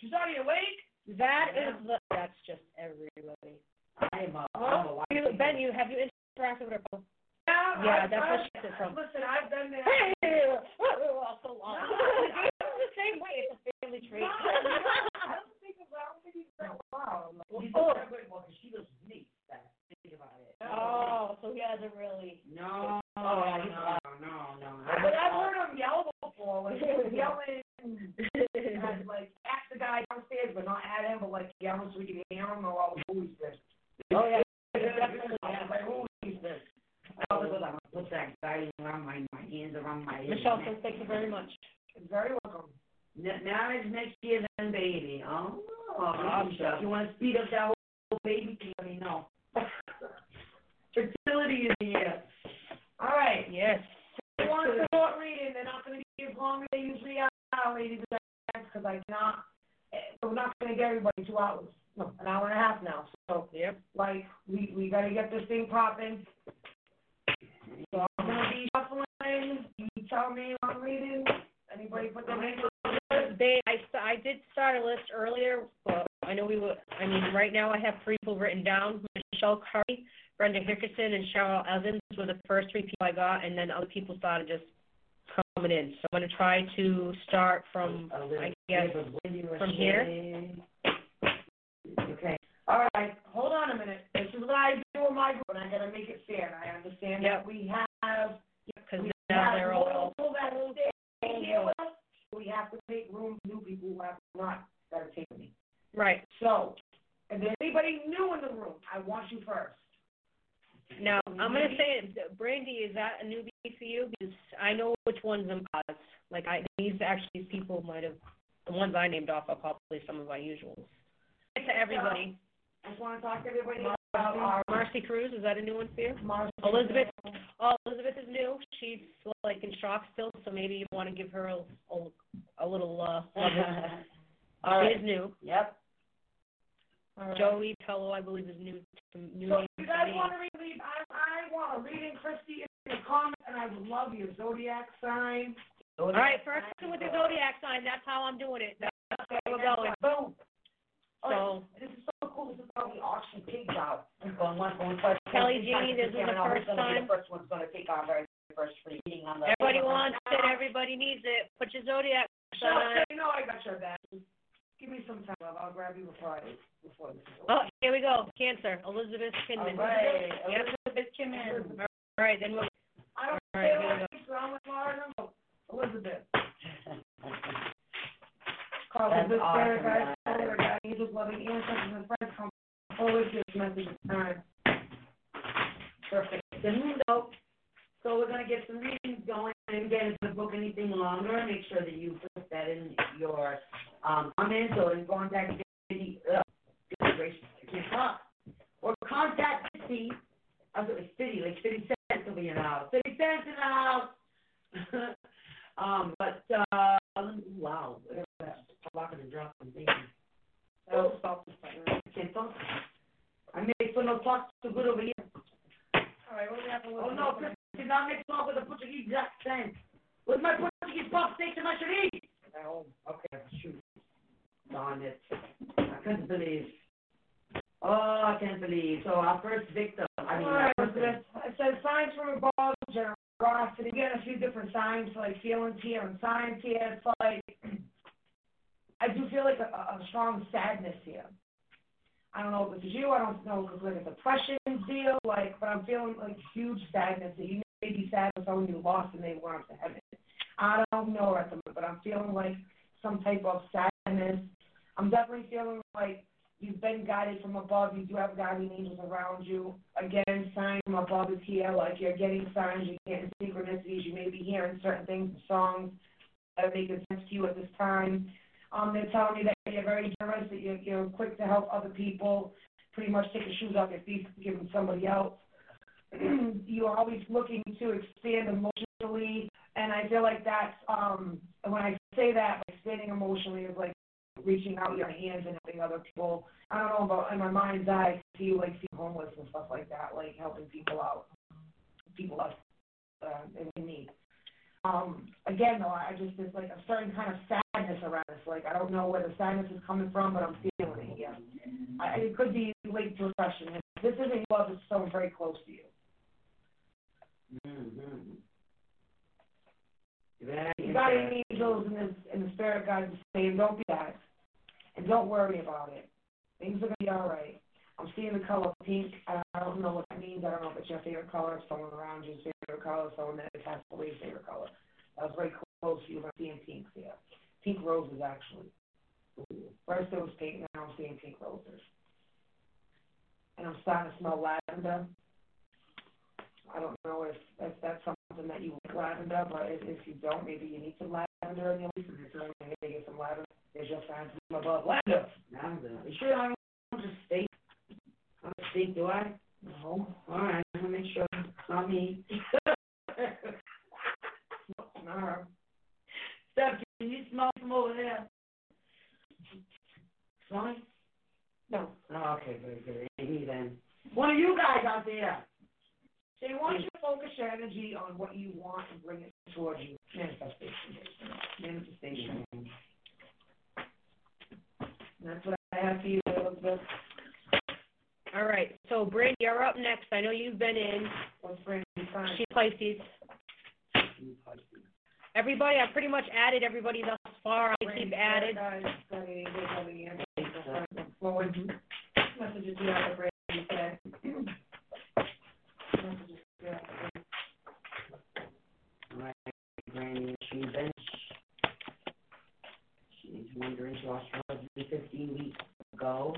She's already awake? That is the, that's just everybody. I am a, I'm a Oh, you, Ben, you have you interacted with her? Yeah, Yeah, I- that's where she gets it from. Listen, I've been there. Hey, oh, so long. It's the same way. It's a family trait. I don't think it's, I don't think he's that wild. He's Oh. a good one, 'cause she does me. That, think about it. Oh, so he hasn't really. No, Oh, no, yeah, he's no, no, no. But I've heard him yell before, like he was yelling like at the guy downstairs, but not at him, but like yelling so we can hear him or all the this. Oh, yeah. Definitely. Like who he's this. Oh. I was like, that guy around my, my hands around my. Michelle thank you very much. Very welcome. N- marriage next year, then baby. Oh. Michelle, you want to speed up that whole baby let me know. Fertility is here. All right. Yes. If you want a short reading, they're not going to be as long as they usually are, ladies and gents, because I cannot. We're not going to get everybody two hours. No, an hour and a half now. So, Yep. like, we we got to get this thing popping. So I'm going to be shuffling. You tell me I'm reading. Anybody put their name on They, I, I did start a list earlier, but I know we were, I mean, right now I have three people written down. Michelle Curry, Brenda Hickerson, and Cheryl Evans were the first three people I got, and then other people started just coming in. So I'm gonna try to start from, I guess, bit of Wendy from here. Okay. All right, hold on a minute. This is what I do in my group, and I got to make it fair. I understand that we have because we now have they're all, people that stay here with us. We have to make room for new people who have not got to take me. Right. So, if there's anybody new in the room, I want you first. Now, I'm gonna say, it, Brandy, is that a newbie for you? Because I know which ones I'm pause. Like, I, these actually people might have, the ones I named off are probably some of my usuals. To everybody. I just want to talk to everybody about our Marcy Cruz, is that a new one for you? Marcy. Elizabeth. Oh, Elizabeth is new. She's like in shock still, so maybe you want to give her a, a, a little, uh, love. All She right. is new. Yep. All right. Joey Pello, I believe, is new. New So name you guys want to read, I, I want to read in Kristy in the comments, and I would love your zodiac sign. All right, first one with the zodiac sign. That's how I'm doing it. That's how we're going. Boom. So, This is so cool, this is how we auction pigs out. Going one, going twice. Kelly three times, Jean, this is the first time. The first one's gonna take our very first free meeting on the. everybody wants it. Everybody needs it. Put your zodiac Sure, sign. you know I got your back. Give me some time. I'll grab you before I, before this is Oh, here we go. Cancer. Elizabeth Kinman. All right, Yep. Elizabeth Kimmon. All right, then we'll. I don't All right, say here we what I think, so I'm with Martin, but Elizabeth. Call That's Elizabeth awesome, Sarah, guys, guys. tell her that angels, loving ancestors, and friends come forward to this message of time. Perfect. The Mundo. So we're gonna get some readings going, and again, if you book anything longer, make sure that you put that in your, um, comments or in contact city, uh, gracious, I can't talk. Or contact city, I was like city, like city center will be in the house, city center in the house. Um, but, uh, wow, that, rocking and dropping, thank you. Oh, stop. I can't talk. I made for no talk too good over here. All right, do we have to Oh no. Did not make talk with a Portuguese accent. With my Portuguese pop steaks and my chorizo. Oh, okay, shoot. Darn it. I can't believe. Oh, I can't believe. So our first victim, I mean, right. It says signs from above, generosity. Get a few different signs, like feelings here and signs here. It's like, I do feel like a, a strong sadness here. I don't know if it's you, I don't know if it's like a depression deal, like, but I'm feeling like huge sadness. that You for someone you lost and they up to heaven. I don't know at the moment, but I'm feeling like some type of sadness. I'm definitely feeling like you've been guided from above. You do have guardian angels around you. Again, sign from above is here. Like you're getting signs, you're getting synchronicities. You may be hearing certain things songs that making sense to you at this time. Um, they're telling me that you're very generous, that you're, you're quick to help other people. Pretty much take your shoes off your feet them somebody else. you're always looking to expand emotionally, and I feel like that's um. When I say that, expanding emotionally is like reaching out your hands and helping other people. I don't know about in my mind's eye, I see like see homeless and stuff like that, like helping people out, people out uh, in, need. Um, again though, I just there's like a certain kind of sadness around this. Like I don't know where the sadness is coming from, but I'm feeling it. Yeah, I, it could be to depression. If this isn't love, it's someone very close to you. Mm-hmm. You got any angels in this in the spirit guides saying don't be sad and don't worry about it. Things are gonna be all right. I'm seeing the color pink. I don't know what that means. I don't know if it's your favorite color, if someone around you's favorite color, someone that has away favorite color. That was very close to you. I'm seeing pinks here. Pink roses actually. First it was pink, now I'm seeing pink roses. And I'm starting to smell lavender. I don't know if, if that's something that you like lavender, but if, if you don't, maybe you need some lavender in your life. So maybe get some lavender. There's your sign from above. Lavender. Lavender. You sure I don't just steak? I don't steak, do I? No. All right, I'm gonna make sure it's not me. Nah. Steph, can you smell from over there? Smell? No. Oh, okay, very good. Me then. One of you guys out there. You want mm. you to focus your energy on what you want and bring it towards you. Manifestation. Manifestation. And that's what I have for you, Elizabeth. All right. So, Brandy, you're up next. I know you've been in. What's Brandy's sign? She's Pisces. Everybody, I pretty much added everybody thus far. I keep added. Guys, got any, good, got any answers? Forward. Messages you have for Brandy today. Messages you have for All right, Granny, she bench. She's wondering, she lost her husband fifteen weeks ago.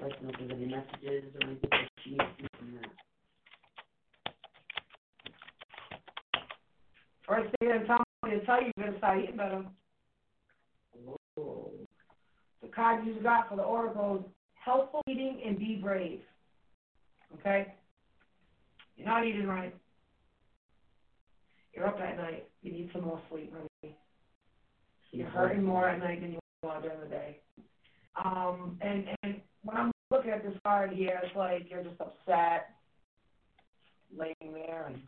Like, know if there's any messages or anything that she needs to from that. First thing they're telling me to tell you, you're gonna start eating better. The card you got for the oracle is helpful eating and be brave. Okay? You're not eating right. You're up at night. You need some more sleep, honey. You're hurting more at night than you are during the day. Um, and, and when I'm looking at this card here, it's like you're just upset, laying there, and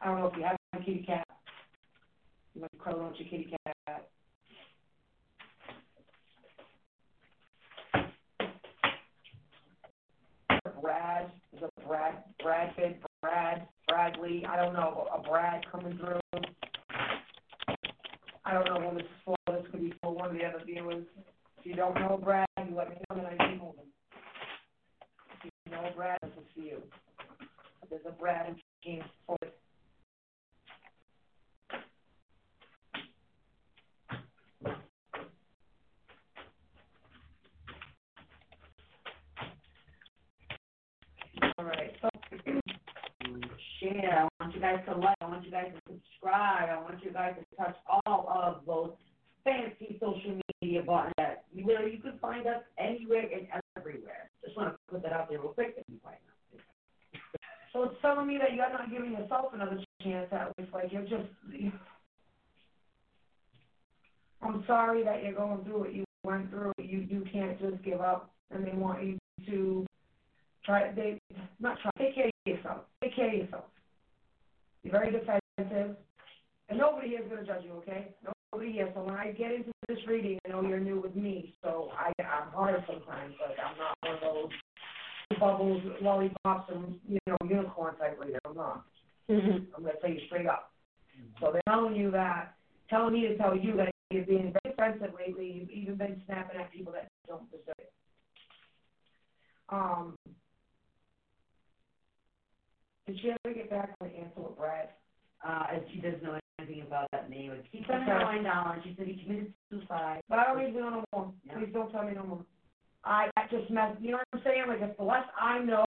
I don't know if you have a kitty cat. You might cuddle with your kitty cat. Brad, is it Brad, Bradford, Brad, Bradley, I don't know, a Brad coming through. I don't know what this is for, this could be for one of the other viewers. If you don't know Brad, you let me know and I keep moving. If you know Brad, this is for you. There's a Brad in James Ford. All right, so share, I want you guys to like, I want you guys to subscribe, I want you guys to touch all of those fancy social media buttons you know you can find us anywhere and everywhere. Just want to put that out there real quick. So it's telling me that you're not giving yourself another chance at least, like you're just. I'm sorry that you're going through what you went through. You you can't just give up, and they want you to try. They not try. Take care of yourself. Take care of yourself. You're very defensive, and nobody here is going to judge you. Okay? Nobody here. So when I get into this reading, I know you're new with me, so I I'm hard sometimes, but I'm not one of those bubbles, lollipops, and you know unicorn type reader. I'm not. Mhm. I'm going to tell you straight up. So they're telling you that, telling me to tell you that you're being very defensive lately. You've even been snapping at people that don't deserve it. Um, did she ever get back on the answer with Brad? Uh, and she doesn't know anything about that name. But She sent her line down, she said he committed suicide. But I don't need to know no more. Yeah. Please don't tell me no more. I just mess. You know what I'm saying? Like, if the less I know,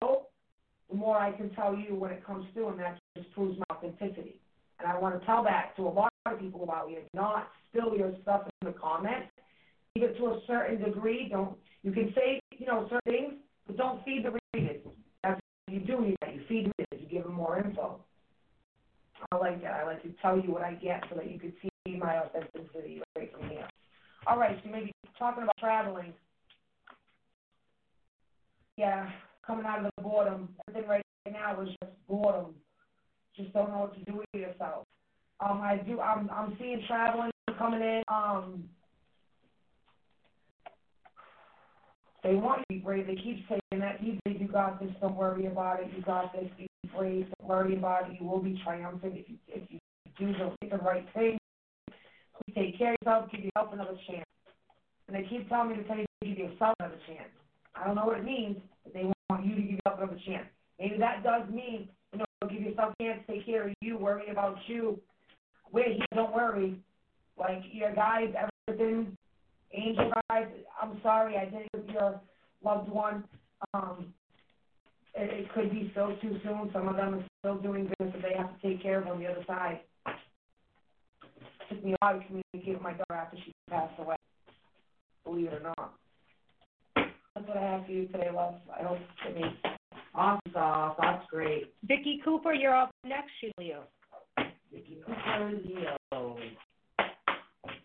the more I can tell you when it comes to, and that just proves my authenticity. And I want to tell that to a lot of people about you. Not spill your stuff in the comments. Keep it to a certain degree. Don't. You can say, you know, certain things, but don't feed the readers. That's what you do need that. You feed more info. I like that. I like to tell you what I get so that you can see my authenticity right from here. All right, so maybe talking about traveling. Yeah, coming out of the boredom. Everything right now is just boredom. Just don't know what to do with yourself. Um, I do. I'm I'm seeing traveling coming in. Um, they want you to be brave. They keep saying that. You you got this. Don't worry about it. You got this. Be brave. Don't worry about it. You will be triumphant if you if you do the, the right thing. Please take care of yourself. Give yourself another chance. And they keep telling me to tell you to give yourself another chance. I don't know what it means, but they want you to give yourself another chance. Maybe that does mean, you know, give yourself a chance, take care of you, worry about you. We're here, don't worry. Like your guys, everything, angel guys, I'm sorry I did it with your loved one. Um, it, it could be still too soon. Some of them are still doing business that they have to take care of on the other side. It took me a while to communicate with my daughter after she passed away. Believe it or not. That's what I have for you today, love. I hope it means Awesome sauce, that's great. Vicki Cooper, you're up next, Leo. Vicki Cooper, Leo.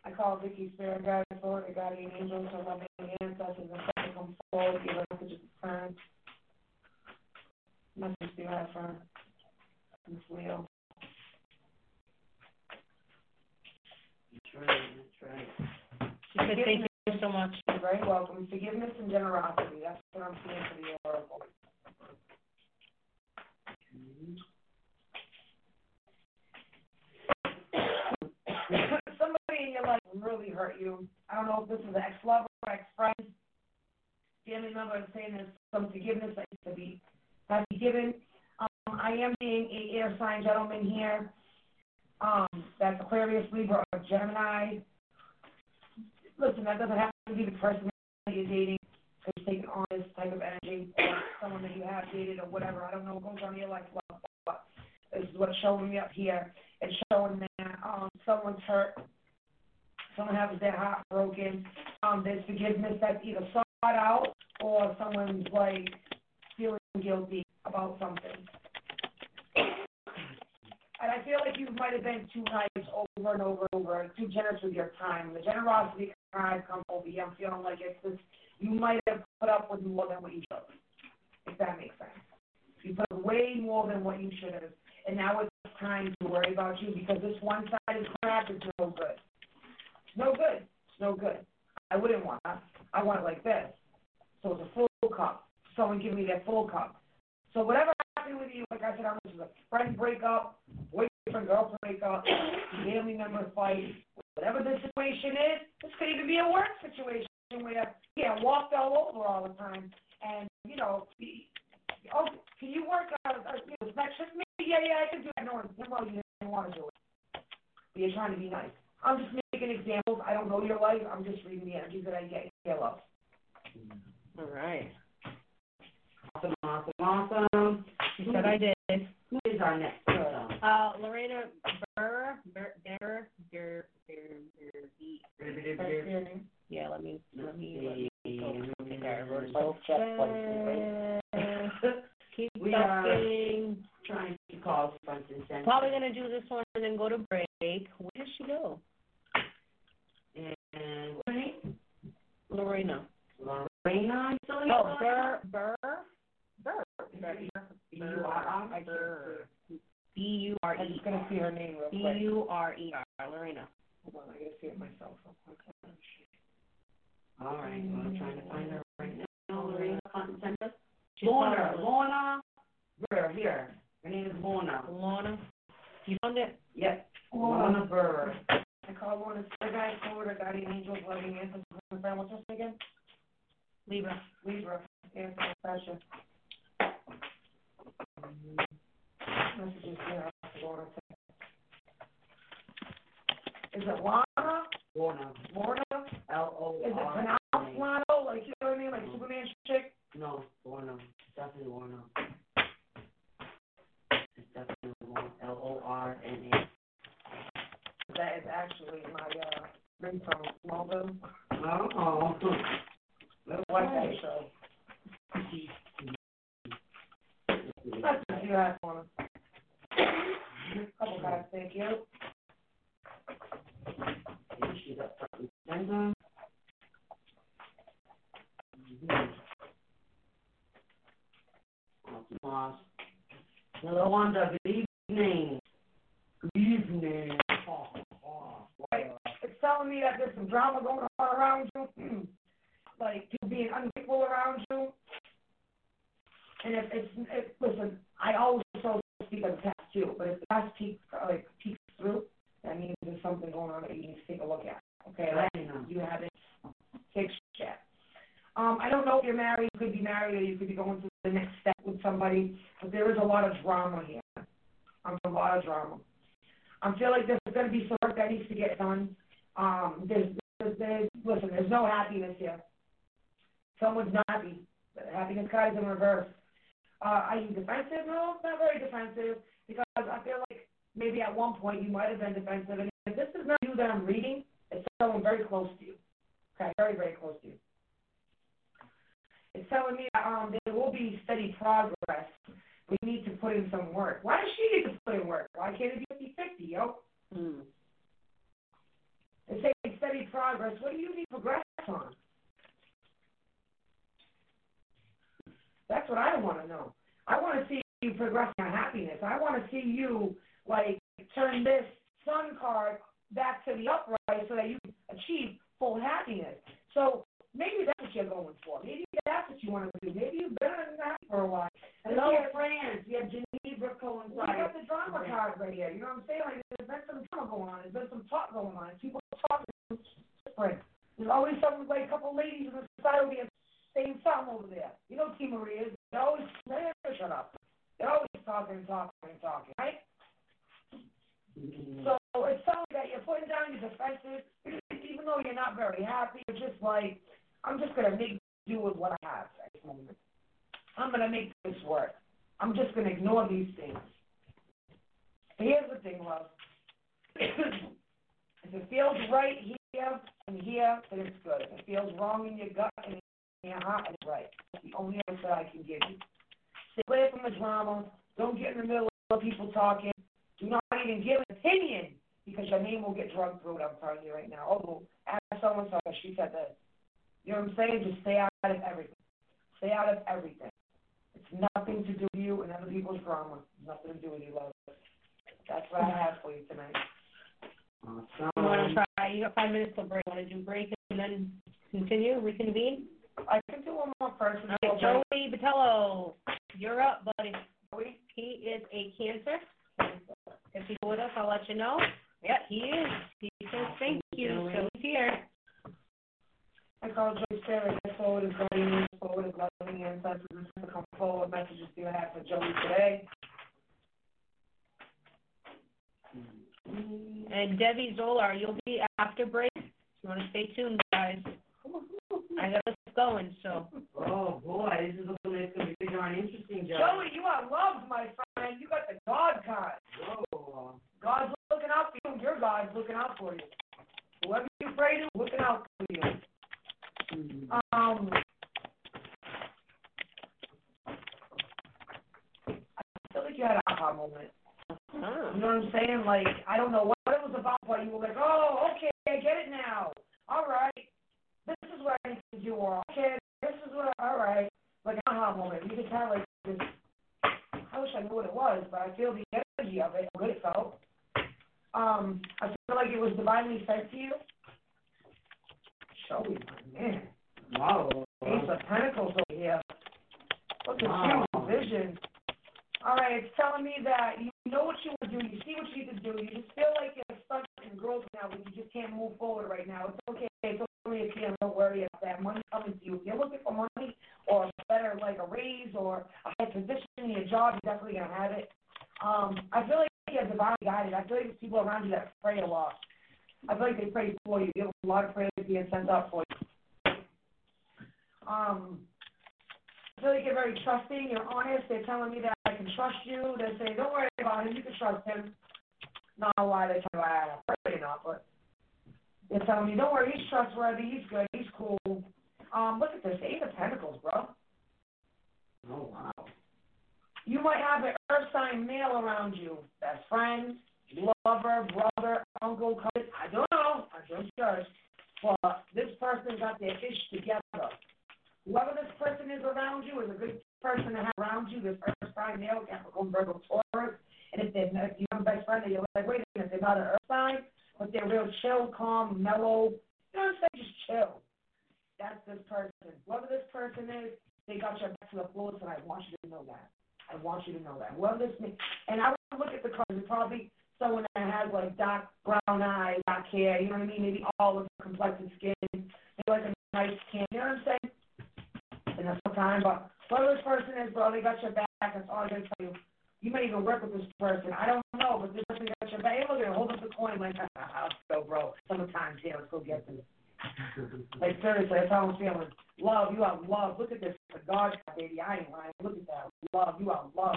I call Vicky Spirit Guide forward, the guardian angels, her loving ancestors, and come forward, give her messages of turn. Message do you have for Miss Leo? That's right, that's right. She said thank you so much. You're very welcome. Forgiveness and generosity, that's what I'm seeing for the oracle. Mm-hmm. Somebody in your life really hurt you. I don't know if this is an ex-lover, or ex-friend, family member, and saying there's some forgiveness that needs to be, to be given. Um, I am being a air sign gentleman here. Um, that's Aquarius, Libra, or Gemini. Listen, that doesn't have to be the person that you're dating. Who's taking on this type of energy, someone that you have dated, or whatever. I don't know what goes on in your life, love, but this is what's showing me up here. It's showing that um, someone's hurt, someone has their heart broken. Um, there's forgiveness that's either sought out, or someone's like feeling guilty about something. And I feel like you might have been too nice over and over and over, too generous with your time. The generosity card comes over you. I'm feeling like it's this, you might have put up with more than what you should. if that makes sense. You put way more than what you should have, and now it's time to worry about you because this one side is crap. It's no good. It's no good. It's no good. I wouldn't want that. I want it like this. So it's a full cup. Someone give me that full cup. So whatever happened with you, like I said, I was a friend breakup, boyfriend girlfriend breakup, family member fight, whatever the situation is. This could even be a work situation where you get walked all over all the time, and you know, be, oh, can you work out? Uh, you know, next shift? Maybe, yeah, yeah, I can do that. No, well, you didn't want to do it. But you're trying to be nice. I'm just making examples. I don't know your life. I'm just reading the energies that I get. Yellow. All right. Awesome, awesome, awesome. She said I did. Who is our next girl? Uh, Lorena Burr, Burr, Burr, Burr, Burr, Burr, Yeah, let me, let me, let me. go take our reverse. Both check places, Keep We are- talking. Trying to call front and center. Probably gonna do this one and then go to break. Where does she go? And what's her name? Lorena. Lorena, you still here? Oh, Burr, Burr, Burr. B-U-R-R? I Burr. B U R I'm E. gonna see her name real quick. U R E R, Lorena. Hold on, I gotta see it myself real quick. All right, I'm trying to find her right now. Lorena, front and center. She's Lorna, probably- Lorna. Burr, here. Her name is Lorna. Lorna. You found it? Yep. Lorna. Lorna Burr. I call one of the guys forward, I got an angels loving answers. Friend, what's this again? Libra. Libra, answer pressure. Messages here, Lorna. Is it Lana? Lorna. Lorna? L-O-R. Is it pronounced Lana? Like, you know what I mean, like Superman chick? No, Lorna. It's definitely Lorna. It's definitely Lorna. L-O-R-N-A. That is actually my, uh, ringtone, Smallville. Oh. What that show? That's what you asked for. Couple guys, thank you. She's up front and center. Mhm. Awesome, awesome. Hello, Wanda. Good evening. Good evening. Right. It's telling me that there's some drama going on around you, like you being unequal around you. And if it's, if, listen, I always so speak of the past too, but if the past peaks, like peeks through, that means there's something going on that you need to take a look at. Okay, like Let me know. you haven't fixed yet. Um, I don't know if you're married, you could be married, or you could be going to the next step with somebody, but there is a lot of drama here. Um, a lot of drama. I feel like there's going to be some work that needs to get done. Um, there's, there's, there's, listen, there's no happiness here. Someone's not happy. Happiness card is in reverse. Uh, are you defensive? No, not very defensive, because I feel like maybe at one point you might have been defensive. And if this is not you that I'm reading, it's someone very close to you. Okay, very, very close to you. It's telling me um, there will be steady progress. We need to put in some work. Why does she need to put in work? Why can't it be 50-50, yo? Hmm. They say steady progress. What do you need progress on? That's what I want to know. I want to see you progress on happiness. I want to see you like turn this sun card back to the upright so that you achieve full happiness. So maybe that's what you're going for. Maybe that's what you want to do. Maybe you've been that for a while. Hello, friends. We have Geneva we coincide. got the drama card right here. You know what I'm saying? Like there's been some drama going on. There's been some talk going on. People are talking different. There's always some like a couple ladies in the society saying something over there. You know T Marie is. They're always they never shut up. They're always talking and talking and talking, right? Mm-hmm. So it's something that you're putting down your defenses, even though you're not very happy. You're just like, I'm just gonna make do with what I have at this moment. I'm gonna make this work. I'm just gonna ignore these things. Here's the thing, love. if it feels right here and here, then it's good. If it feels wrong in your gut and in your heart, it's right. That's the only answer I can give you. Stay away from the drama. Don't get in the middle of people talking. Do not even give an opinion because your name will get drugged through. I'm telling you right now. Oh, ask someone so she said this. You know what I'm saying? Just stay out of everything. Stay out of everything. Nothing to do with you and other people's drama. Nothing to do with you, love. That's what I have for you tonight. Awesome. You wanna try, you got five minutes till break, wanna do break and then continue, reconvene? I can do one more person. Okay, Joey Batello, you're up, buddy. He is a cancer. If he's with us, I'll let you know. Yeah, he is. He says thank you, so he's here. I call Joey Sarah, I forward is guiding forward is loving ancestors, and to come forward, messages do you have for Joey today? And Debbie Zolar, you'll be after break. You wanna stay tuned, guys. I got us going, so. Oh, boy, this is looking like it's gonna be pretty darn interesting, Joe. Joey, you are loved, my friend. You got the God card. Whoa. God's looking out for you. Your God's looking out for you. Whoever you pray to, looking out for you. Um, I feel like you had a aha moment. You know what I'm saying? Like, I don't know what it was about, but you were like, oh, okay, I get it now. All right. This is what I need do. Or, okay, this is what, all right. Like, an aha moment. You just have, like, this, I wish I knew what it was, but I feel the energy of it, how good it felt. Um, I feel like it was divinely sent to you. Showy, my man. Wow. Ace of Pentacles over here. Look at Wow. you, vision. All right, it's telling me that you know what you want to do, you see what you need to do, you just feel like you're stuck in growth now, but you just can't move forward right now. It's okay, it's only a PM, don't worry about that. Money's coming to you. If you're looking for money or better, like a raise or a high position in your job, you're definitely going to have it. Um, I feel like you're divinely guided. I feel like there's people around you that pray a lot. I feel like they pray for you. You have a lot of prayers being sent out for you. Um, I feel like you're very trusting. You're honest. They're telling me that I can trust you. They're saying, don't worry about him. You can trust him. Not why they tell me I pray or not, but they're telling me, don't worry. He's trustworthy. He's good. He's cool. Um, look at this. Eight of Pentacles, bro. Oh, wow. You might have an earth sign male around you. Best friend, lover, brother, uncle, cousin. I don't know. I don't judge. But this person got their ish together. Whoever this person is around you is a good person to have around you. This earth sign male, Capricorn, Virgo, Taurus. And if, they're, if you have a best friend and you're like, wait a minute, they're not an earth sign, but they're real chill, calm, mellow. You know what I'm saying? Just chill. That's this person. Whoever this person is, they got your back to the fullest, and I want you to know that. I want you to know that. Whoever this means, and I would look at the cards. It's probably someone that has like dark brown eyes, dark hair. You know what I mean? Maybe olive complected skin. Maybe like a nice tan. You know what I'm saying? And that's no time, but whoever this person is, bro, they got your back. That's all I gotta tell you. You may even work with this person. I don't know, but this person got your back. Hey, look at it. Hold up the coin like, ah, I'll go, bro. Sometimes, yeah, let's go get this. Like seriously, that's how I'm feeling. Love, you are love. Look at this, the God, baby. I ain't lying. Look at that. Love, you are love.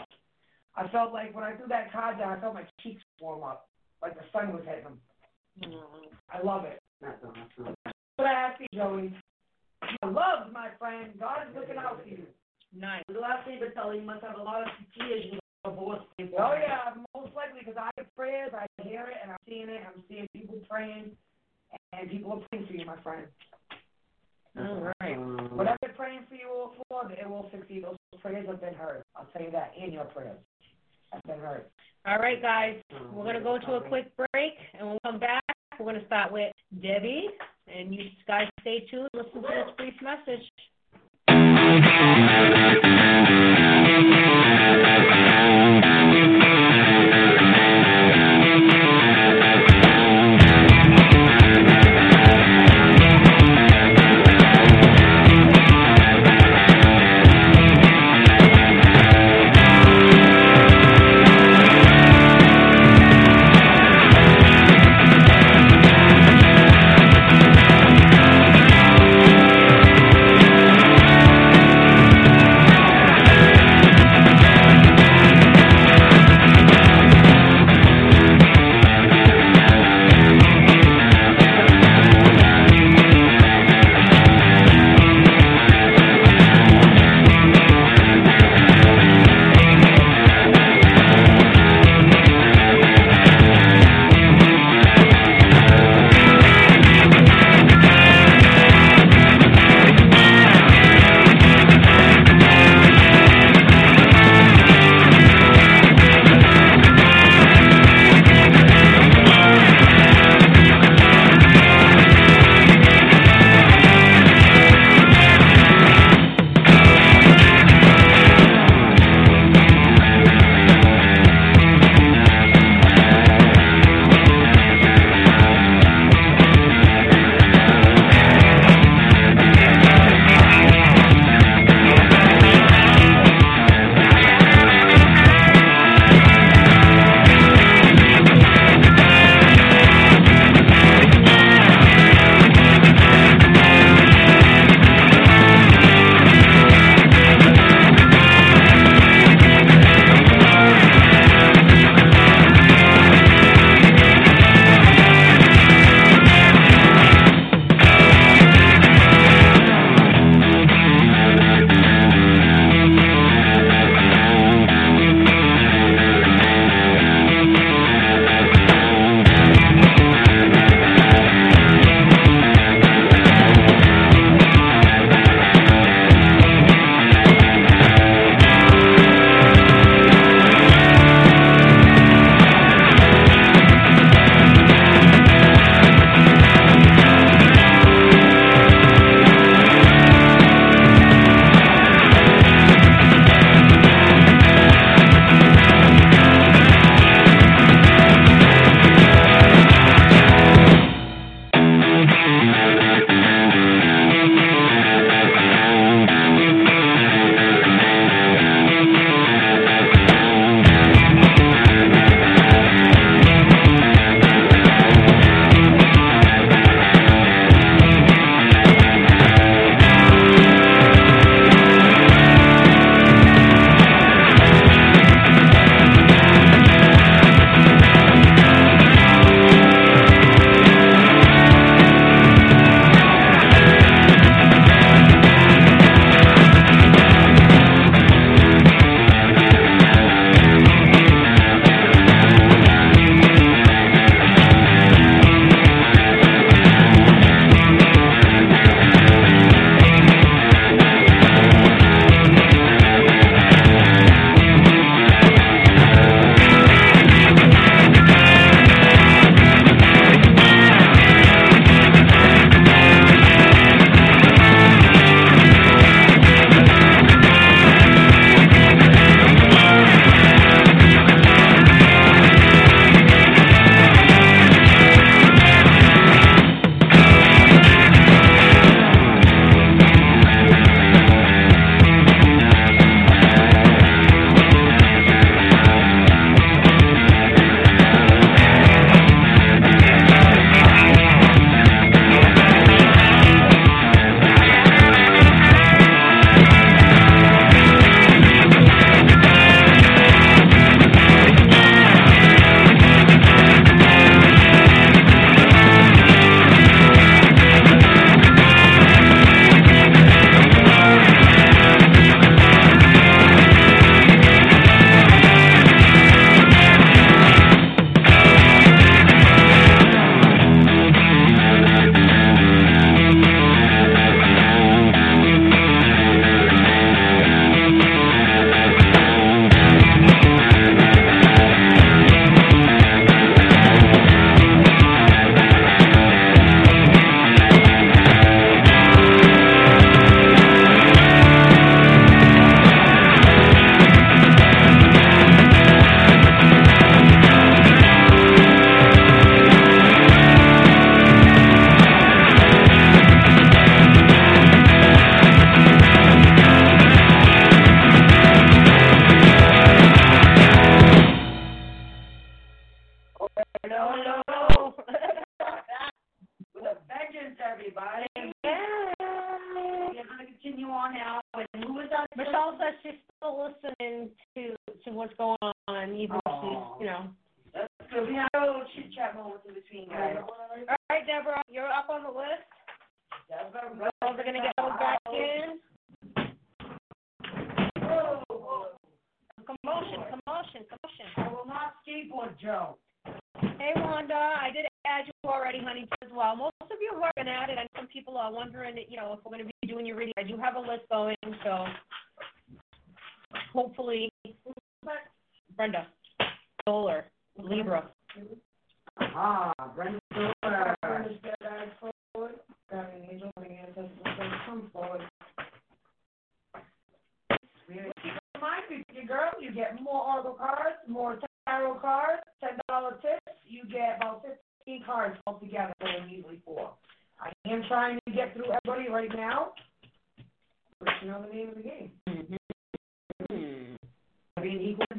I felt like when I threw that card down, I felt my cheeks warm up, like the sun was hitting them. I love it. That's awesome. But I ask you, Joey, are loved, my friend. God is looking out for you. Nice. The last thing, but you must have a lot of tears in your voice. Oh yeah, most likely because I have prayers, I hear it, and I'm seeing it. I'm seeing people praying, and people are praying for you, my friend. All right. Whatever they're praying for you all for, it will succeed. Those prayers have been heard. I'll tell you that. in your prayers have been heard. All right, guys. We're gonna go to a quick break, and when we come back, we're gonna start with Debbie, and you guys stay tuned. Listen to this brief message.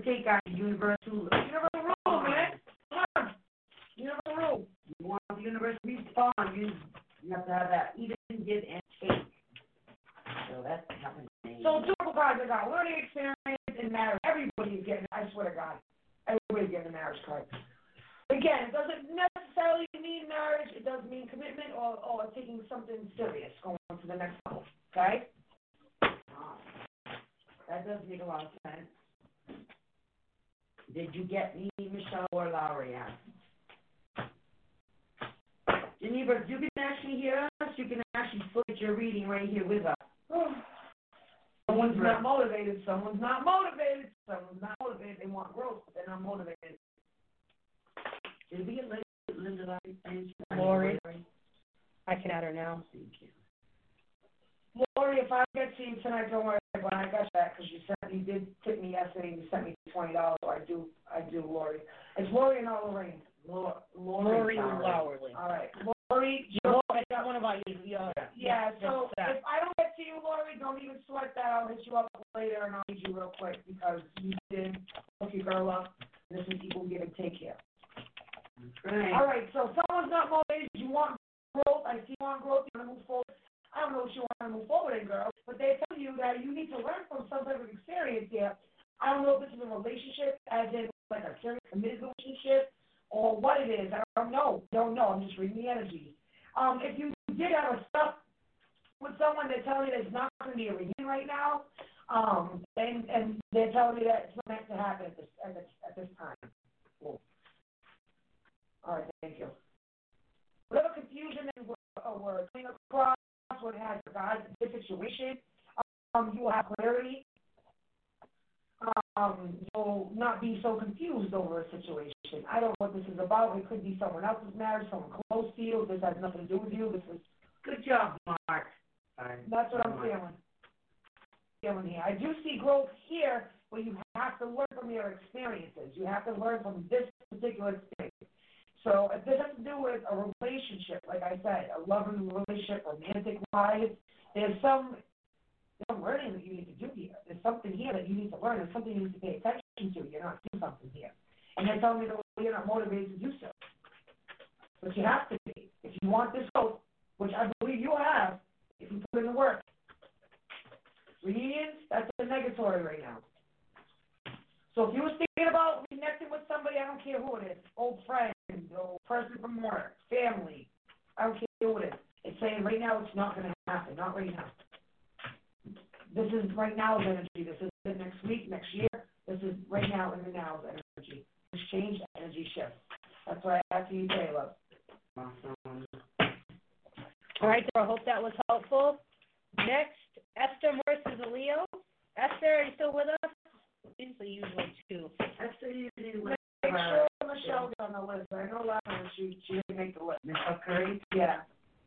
Take the universal. Situation. I don't know what this is about. It could be someone else's marriage, someone close to you. This has nothing to do with you. This is Good job, Mark. Sorry. that's what I'm feeling. Feeling here. I do see growth here, but you have to learn from your experiences. You have to learn from this particular experience. So if this has to do with a relationship, like I said, a loving relationship, romantic wise, there's some there's some learning that you need to do here. There's something here that you need to learn. There's something you need to pay attention to. You're not doing something here. And they're telling me that you're not motivated to do so. But you have to be. If you want this growth, which I believe you have, if you put in the work. Reunions, that's a negatory right now. So if you were thinking about connecting with somebody, I don't care who it is, old friend, old person from work, family, I don't care who it is. It's saying right now it's not going to happen, not right now. This is right now's energy. This is next week, next year. This is right now in the now's energy. This change, energy shift. That's why I ask you, say, love. Awesome. All right, I hope that was helpful. Next, Esther Morris is a Leo. Esther, are you still with us? Usually usually two. That's the usually Make sure Michelle's got on the list. I know last time she, she didn't make the list. Michelle Curry. Yeah,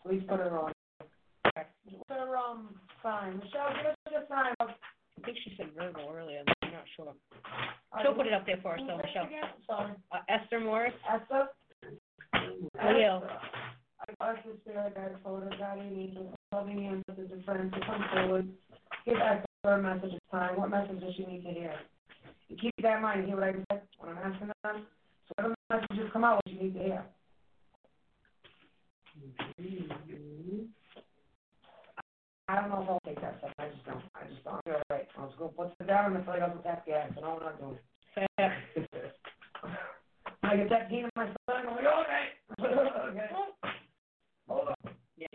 please put her on. Put her um sign. Michelle, give us your sign. I think she said Virgo earlier, but I'm not sure. She'll put it up there for us, though, Michelle. Sorry. Uh, Esther Morris, Esther. Leo. I ask the spirit guide photo, guardian angels, loving ancestors and friends to come forward. Give Esther a message this time. What message does she need to hear? And keep that in mind. Hear what I said when I'm asking them. So whatever messages come out, what you need to hear. I don't know if I'll take that stuff. I just don't. I just stomach. All right, going to put it down and I feel like I was with that gas, and I'm not doing it. I get that pain in my stomach, I'm like, okay. okay. Hold on. Yeah.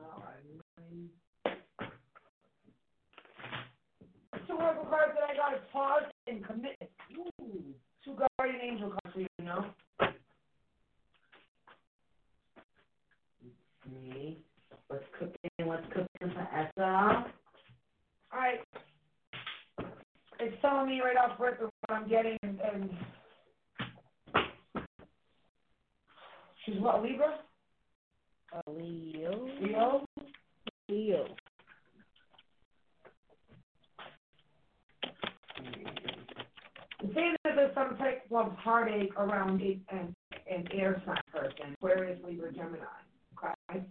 All right. Two oracle cards that I got is pause and. Ooh. Two guardian angel cards, so you know. Me. What's cooking? What's cooking for Essa? All right. It's telling me right off rip what I'm getting, and, and she's what Libra? A Leo. Leo. Leo. It's saying that there's some type of heartache around it and an air sign person, whereas Libra Gemini. Okay.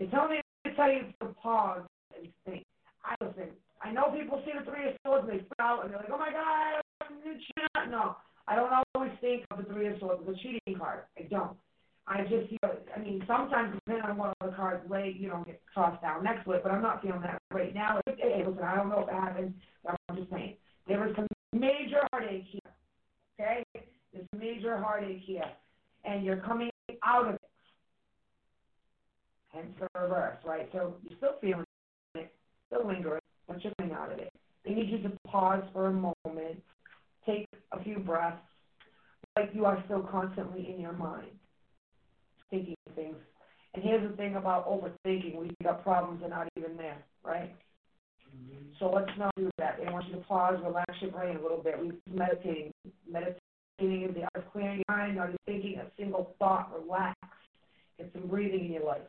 It's telling me to tell you to pause and think. I listen. I know people see the three of swords and they freak and they're like, "Oh my God, I'm cheating." No, I don't always think of the three of swords as a cheating card. I don't. I just feel. I mean, sometimes depending on what other cards lay, you don't get tossed down next to it. But I'm not feeling that right now. Hey, listen, I don't know it happened. But I'm just saying there is some major heartache here. Okay, there's major heartache here, and you're coming out of it. The reverse, right? So you're still feeling it, still lingering, but you're coming out of it. They need you to pause for a moment, take a few breaths, like you are still constantly in your mind, thinking things. And here's the thing about overthinking: we got problems and not even there, right? Mm-hmm. So let's not do that. They want you to pause, relax your brain a little bit. We're meditating. Meditating is the art of clearing your mind, not thinking a single thought. Relax. Get some breathing in your life.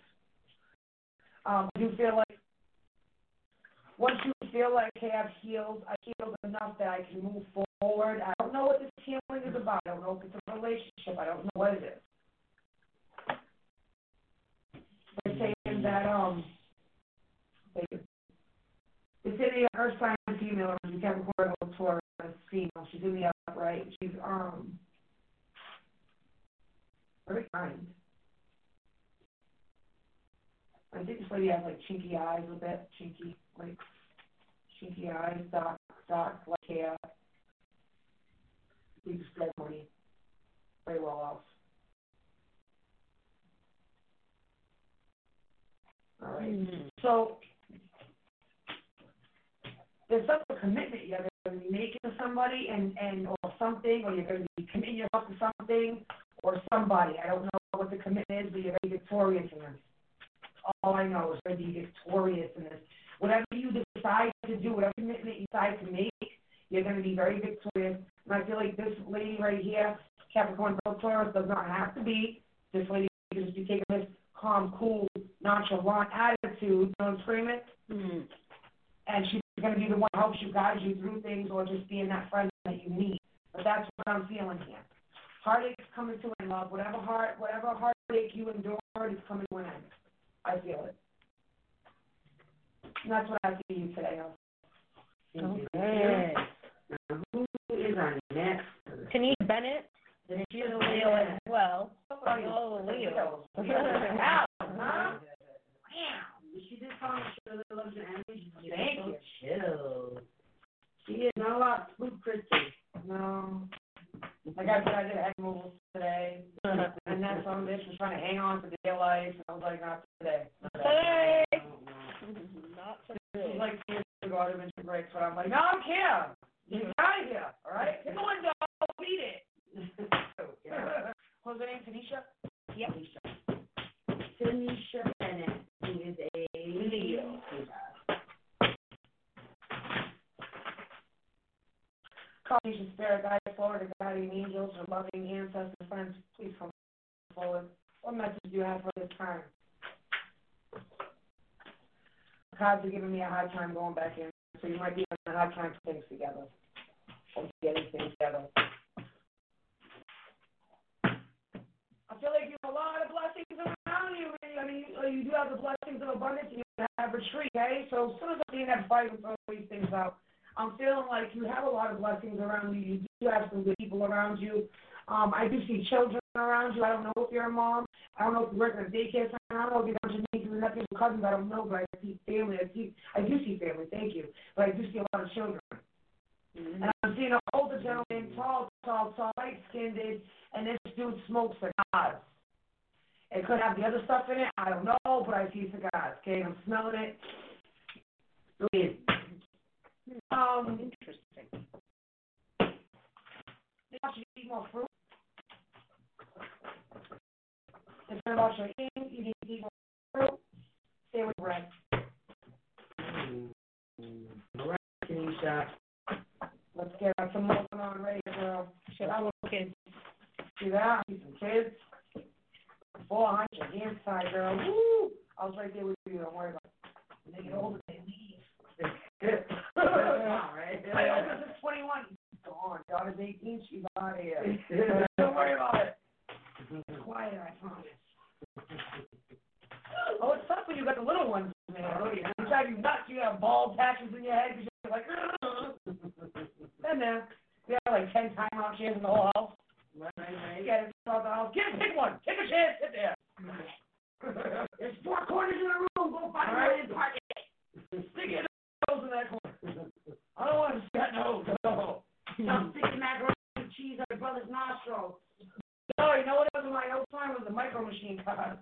Um, I do feel like once you feel like, hey, I've healed, I've healed enough that I can move forward. I don't know what this healing is about. I don't know if it's a relationship. I don't know what it is. They're saying that um, they, it's in the earth sign female, she's Capricorn or Taurus female. She's in the upright. She's um very kind. I think this lady has like chinky eyes a bit, chinky, like chinky eyes, dark, dark, like hair. Deep spread money. Very well off. All right. Mm. So there's such a commitment you're going to be making to somebody and and or something, or you're going to be committing yourself to something or somebody. I don't know what the commitment is, but you're very to victorious in this. All I know is going to be victorious in this. Whatever you decide to do, whatever commitment you decide to make, you're going to be very victorious. And I feel like this lady right here, Capricorn Taurus, does not have to be. This lady can just be taking this calm, cool, nonchalant attitude. You know what I'm screaming? Mm. and she's going to be the one who helps you, guides you through things, or just being that friend that you need. But that's what I'm feeling here. Heartache's coming to an end, love. Whatever heart, whatever heartache you endured is coming to an end. I feel it. And that's what I see you today. Okay. Now, who is our next? Denise Bennett. Denise She's a Leo as well. Oh, Oh, Leo. Ow, huh? Wow. She did tell me she really loves your energy. Thank you. chill. She is not a lot spook Kristy. No. Like I said, I did head moves today. And then some bitch was trying to hang on to dear life. And I was like, not today. Today. Not so This was like two years ago, I'd have been two breaks, but I'm like, no, I don't care. Get out of here, all right? Hit the window, beat it. What's her name, Tanisha? Yep. Tanisha Bennett, who is a Leo. Call Tanisha Spirit, guide forward, guiding angels, or loving ancestors, friends, please come forward. What message do you have for this time? Cards are giving me a hard time going back in, so you might be having a hard time putting things together. Or getting things together. I feel like you have a lot of blessings around you. I mean, you, do have the blessings of abundance, and you have a retreat, okay? So as soon as I'm seeing that fight all these things out, I'm feeling like you have a lot of blessings around you. You do have some good people around you. Um, I do see children around you. I don't know if you're a mom, I don't know if you work in a daycare center. I don't know if you have nieces and nephews or cousins. I don't know, but I see family. I see, I do see family. Thank you, but I do see a lot of children. Mm-hmm. And I'm seeing an older gentleman, tall, tall, tall, light skinned, and this dude smokes cigars. It could have the other stuff in it. I don't know, but I see cigars. Okay, I'm smelling it. Weird. Um, Interesting. They want you to eat more fruit. It's not about your eating. You need to eat more fruit. Stay with bread. All right, Tanisha. Let's get some more on ready, girl. Shut up, kids. See that? See some kids. Four hundred hands tied, girl. Woo! I was right there with you. Don't worry about it. When they get older, they leave. All right. My oldest is twenty-one. Gone. Daughter's eighteen. She's out of here. Don't worry about it. Quiet, I promise. Oh, it's tough when you got the little ones, man. Oh, yeah. They drive you nuts. You have bald patches in your head because you're like, then there. We have like ten timeout chairs in the whole house. Right, right, right. You get it out the house. Get pick one. Take a chair. Sit there. There's four corners in the room. Go find All one right. and park it. Stick nose in that corner. I don't want to see that nose. No. I'm sticking macaroni and cheese on your brother's nostril. No, you know what it was in my old time was the micro machine cars.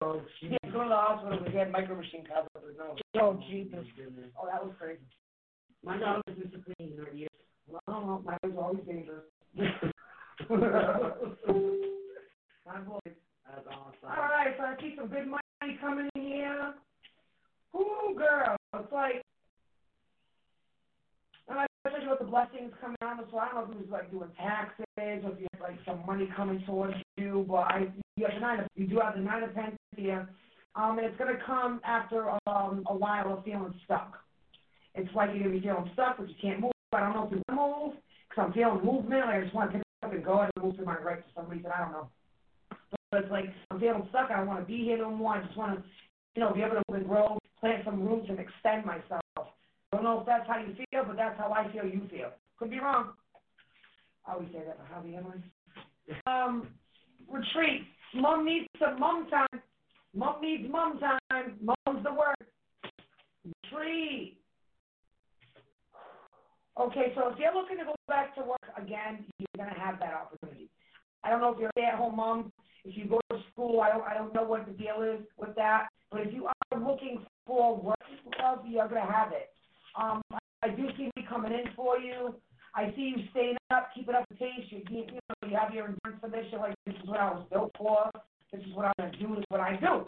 Oh, He had to go to the hospital because he had micro machine cars up his nose. Oh, Jesus. Oh, oh, that was crazy. My dog is Mr. Clean in her ears. Well, I don't know. Mine was always dangerous. My boy. That's awesome. All right, so I see some good money coming in here. Ooh, girl, it's like, and I you what the blessings coming on. So I don't know if was like doing taxes or if you have like some money coming towards you, but I you have the nine of you do have the nine of pence here. Um, and it's gonna come after um a while of feeling stuck. It's like you're gonna be feeling stuck, but you can't move. I don't know if you want move because I'm feeling movement. I just want to pick up and go and move to my right for some reason. I don't know. But it's like I'm feeling stuck. I don't want to be here no more. I just want to, you know, be able to grow, plant some roots, and extend myself. Don't know if that's how you feel, but that's how I feel. You feel. Could be wrong. I always say that for Javi, am I? Um, retreat. Mom needs some mom time. Mom needs mom time. Mom's the word. Retreat. Okay, so if you're looking to go back to work again, you're gonna have that opportunity. I don't know if you're a stay-at-home mom, if you go to school, I don't, I don't know what the deal is with that. But if you are looking for work, love, you're gonna have it. Um, I do see me coming in for you. I see you staying up, keeping up the pace. You, you, you know, you have your endurance for this. You're like, this is what I was built for. This is what I'm gonna do. This is what I do.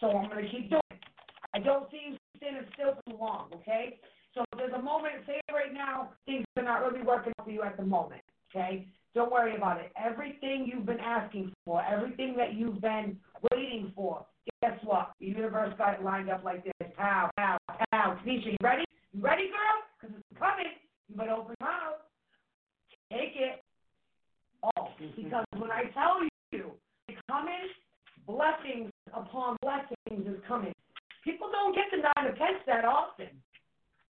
So I'm gonna keep doing. it. I don't see you standing still too long. Okay. So there's a moment, say right now, things are not really working for you at the moment. Okay. Don't worry about it. Everything you've been asking for, everything that you've been waiting for, guess what? The universe got it lined up like this. Pow, pow, pow. Tanisha, you ready? You ready, girl? Because it's coming. You better open your mouth. Take it. Oh, because when I tell you it's coming, blessings upon blessings is coming. People don't get the nine of pence that often.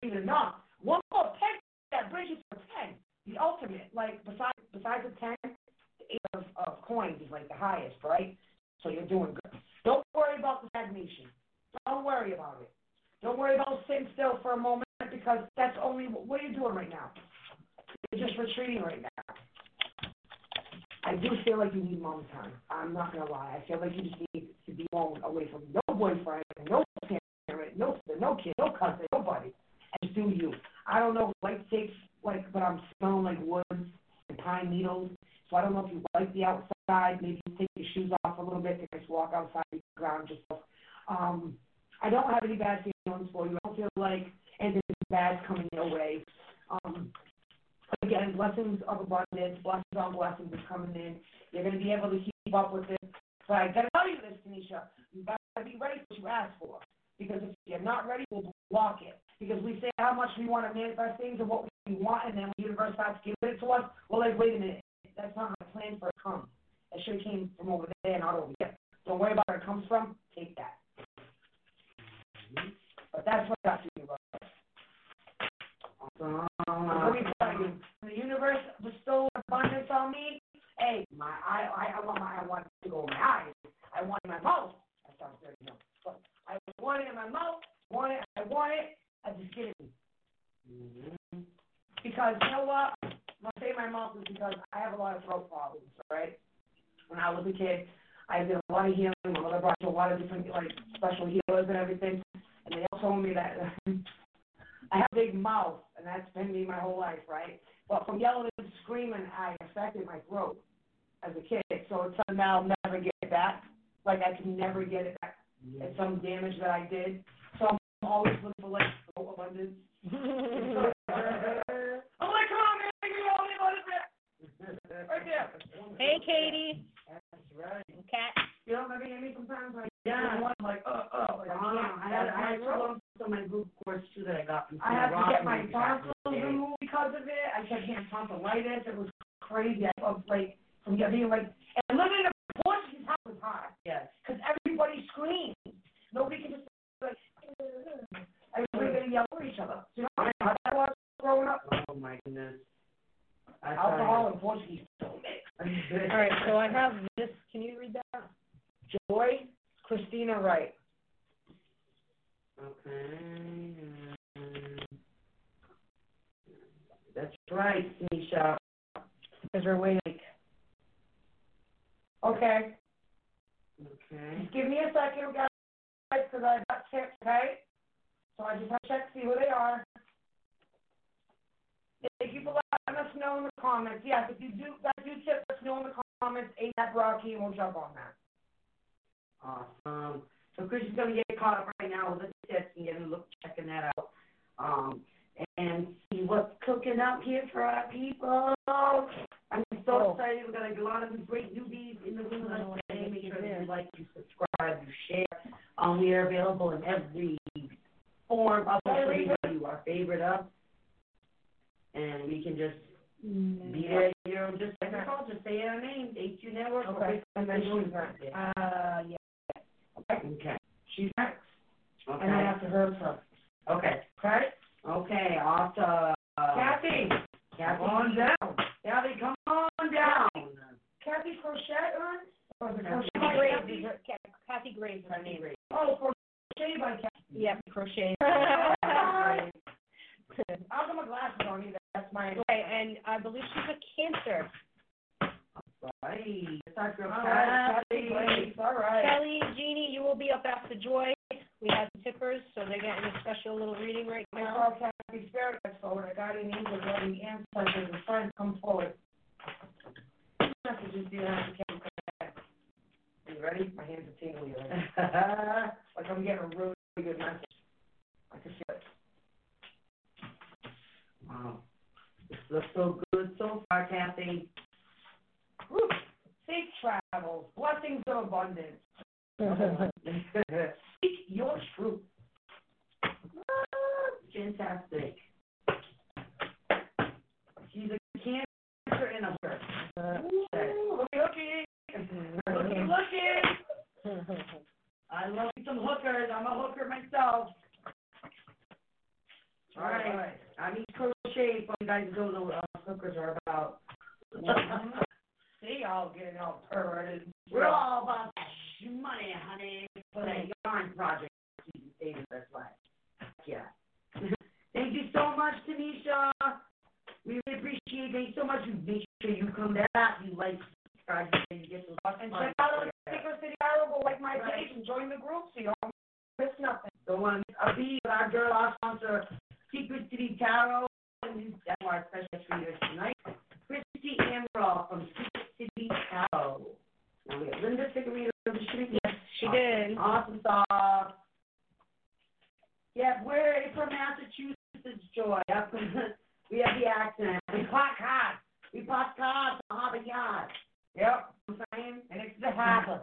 Even enough. One more pen that brings you to ten. The ultimate, like besides besides the ten, the eight of, of coins is like the highest, right? So you're doing good. Don't worry about the stagnation. Don't worry about it. Don't worry about sitting still for a moment because that's only what are you doing right now? You're just retreating right now. I do feel like you need mom time. I'm not gonna lie. I feel like you just need to be alone, away from no boyfriend, no parent, no no kid, no cousin, nobody, and just do you. I don't know if light takes like, but I'm smelling like woods and pine needles. So I don't know if you like the outside. Maybe you take your shoes off a little bit and just walk outside, ground yourself. Um, I don't have any bad feelings for you. I don't feel like anything bad's coming your way. Um, again, blessings of abundance, blessings on blessings is coming in. You're going to be able to keep up with it. But I got to tell you this, Tanisha. You got to be ready for what you ask for. Because if you're not ready, we'll block it because we say how much we want to manifest things and what we want, and then the universe starts giving it to us. We're like, wait a minute, that's not my plan for it comes. It should have came from over there, not over here. Don't worry about where it comes from. Take that. Mm-hmm. But that's what I see about it. Um, the universe bestowed abundance on me. Hey, my I, I, I want my I want to go in my eyes. I want it in my mouth. That sounds dirty, no. But I want it in my mouth. Want it. I want it. Mhm. Because you know what? When I say my mouth is because I have a lot of throat problems, right? When I was a kid, I did a lot of healing. My mother brought to a lot of different like special healers and everything, and they all told me that I have a big mouth, and that's been me my whole life, right? But from yelling and screaming, I affected my throat as a kid. So it's something that I'll never get back. Like I can never get it back. It's some damage that I did. So I'm always looking for like throat abundance. I'm like, come on, man, give me all the abundance. Right there. Hey, Katie. That's right. Cat. You don't ever hear me sometimes? Like, Yeah. I'm like, uh, like, I Uh, Yeah, we're from Massachusetts, Joy. Up in- we have the accent. We park cars. We park cars on Harvard Yard. Yep, You know I'm saying? and it's the harbor.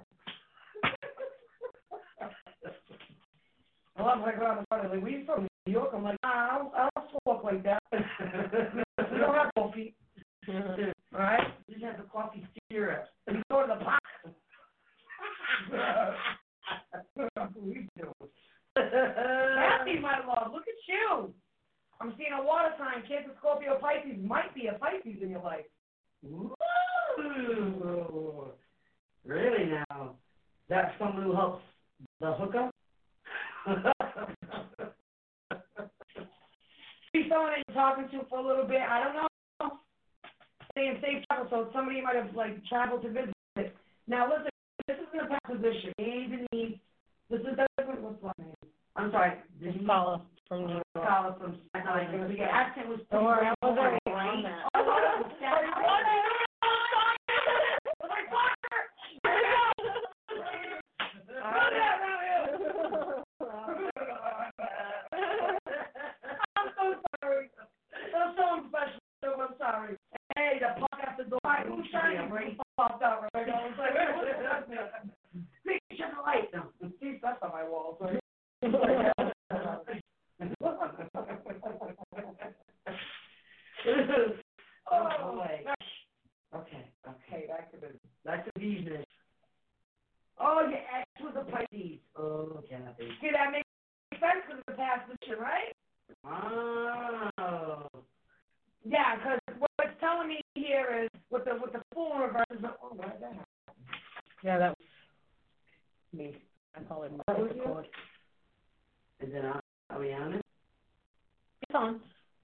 I love when I in front of like, we from New York. I'm like, ah, I don't, I don't walk like that. we don't have coffee. All right? We just have the coffee syrup. We go to the park. we do. Happy, my love. Look at you. I'm seeing a water sign. Cancer, Scorpio, Pisces. Might be a Pisces in your life. Ooh. Really now? That's someone who helps the hookup? Be someone that you're talking to for a little bit. I don't know. Saying safe travel, so somebody might have like traveled to visit. Now listen, this isn't a past position. And needs. This is different. What's last name? I'm sorry. This Paula from New York. Scholar from Staten Island. The accent was Don't worry, I was right. already on that. Oh, it was Staten Island. I'm so sorry. I'm so unprofessional. I'm sorry. Hey, the puck at the door. Who's trying to bring popped out right now? It's like, that's me. Please shut the light down. See, that's on my wall. So. Oh, boy. Okay, Okay, that could have. that's a business. Oh, your ex was a Pisces. Oh, Kathy. See, that makes sense because it's a past position, right? Oh. Yeah, because what it's telling me here is with the with the full reverse. is- Oh, why did that happen? Yeah, that was me. I call it That was my you? code. Is it on? Are we on it? It's on.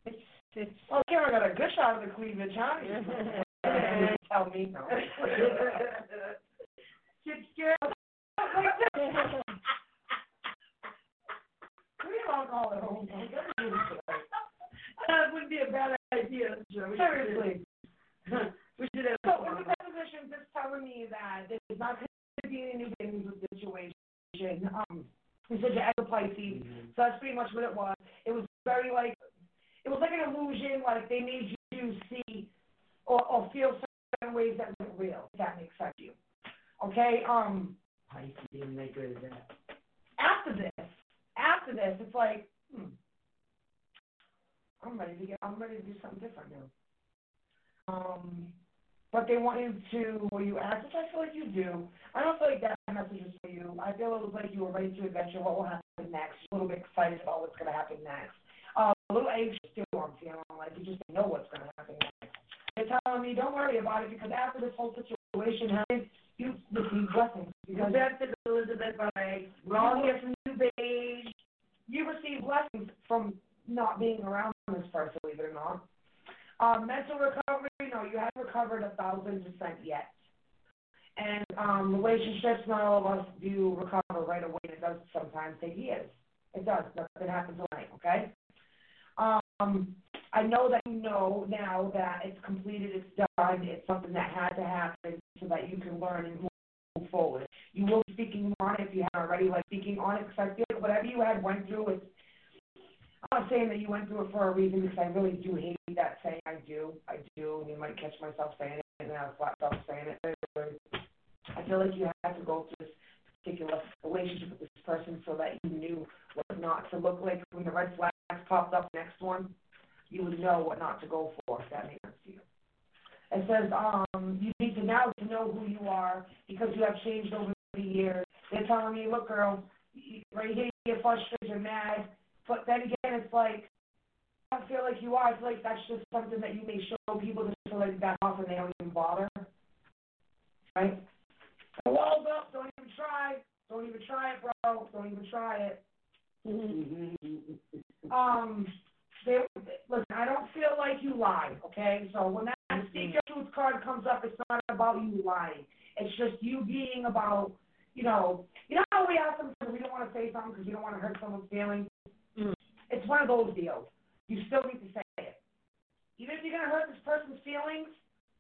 It's, it's, Oh, Karen got a good shot of the cleavage, huh? Tell me. No. Chip scared. We don't call it home. That would be a bad idea. Sure, we should- Seriously. We should have. So with the position, just telling me that there's not going to be any new things with the situation. Um, you said you had a Pisces, so that's pretty much what it was. It was very like, it was like an illusion, like they made you see or, or feel certain ways that weren't real. If that makes sense to you. Okay. Um, Pisces didn't make good as that. after this, after this, it's like, hmm, I'm ready to get, I'm ready to do something different now. Um, but they want you to, where you ask, which I feel like you do. I don't feel like that message is for you. I feel it was like you were ready to adventure what will happen next. A little bit excited about what's going to happen next. Uh, a little anxious too, I'm feeling like you just know what's going to happen next. They're telling me, don't worry about it because after this whole situation happens, you receive blessings. Because is Elizabeth by, we're all from New Beige. you receive blessings from not being around this person, believe it or not. Um, mental recovery, no, you haven't recovered thousand percent yet. And um, relationships, not all of us do recover right away. It does sometimes take years. It does. Nothing happens overnight, okay? Um, I know that you know now that it's completed, it's done, it's something that had to happen so that you can learn and move forward. You will be speaking on it if you haven't already, like speaking on it, because I feel like whatever you had went through, it's not saying that you went through it for a reason because I really do hate that saying. I do, I do. You might catch myself saying it, and I flat myself saying it. I feel like you had to go through this particular relationship with this person so that you knew what not to look like when the red flags popped up. Next one, you would know what not to go for. If that makes sense to you. It says um, you need to now know who you are because you have changed over the years. They're telling me, look, girl, right here you're frustrated, you're mad, but then again, it's like I don't feel like you are. I feel like that's just something that you may show people just to like back off and they don't even bother. Right? The wall's up. Don't even try. Don't even try it, bro. Don't even try it. Um, they, listen, I don't feel like you lie, okay? So when that speak your truth card comes up, it's not about you lying. It's just you being about, you know, you know how we ask them we don't want to say something because we don't want to hurt someone's feelings. It's one of those deals. You still need to say it. Even if you're gonna hurt this person's feelings,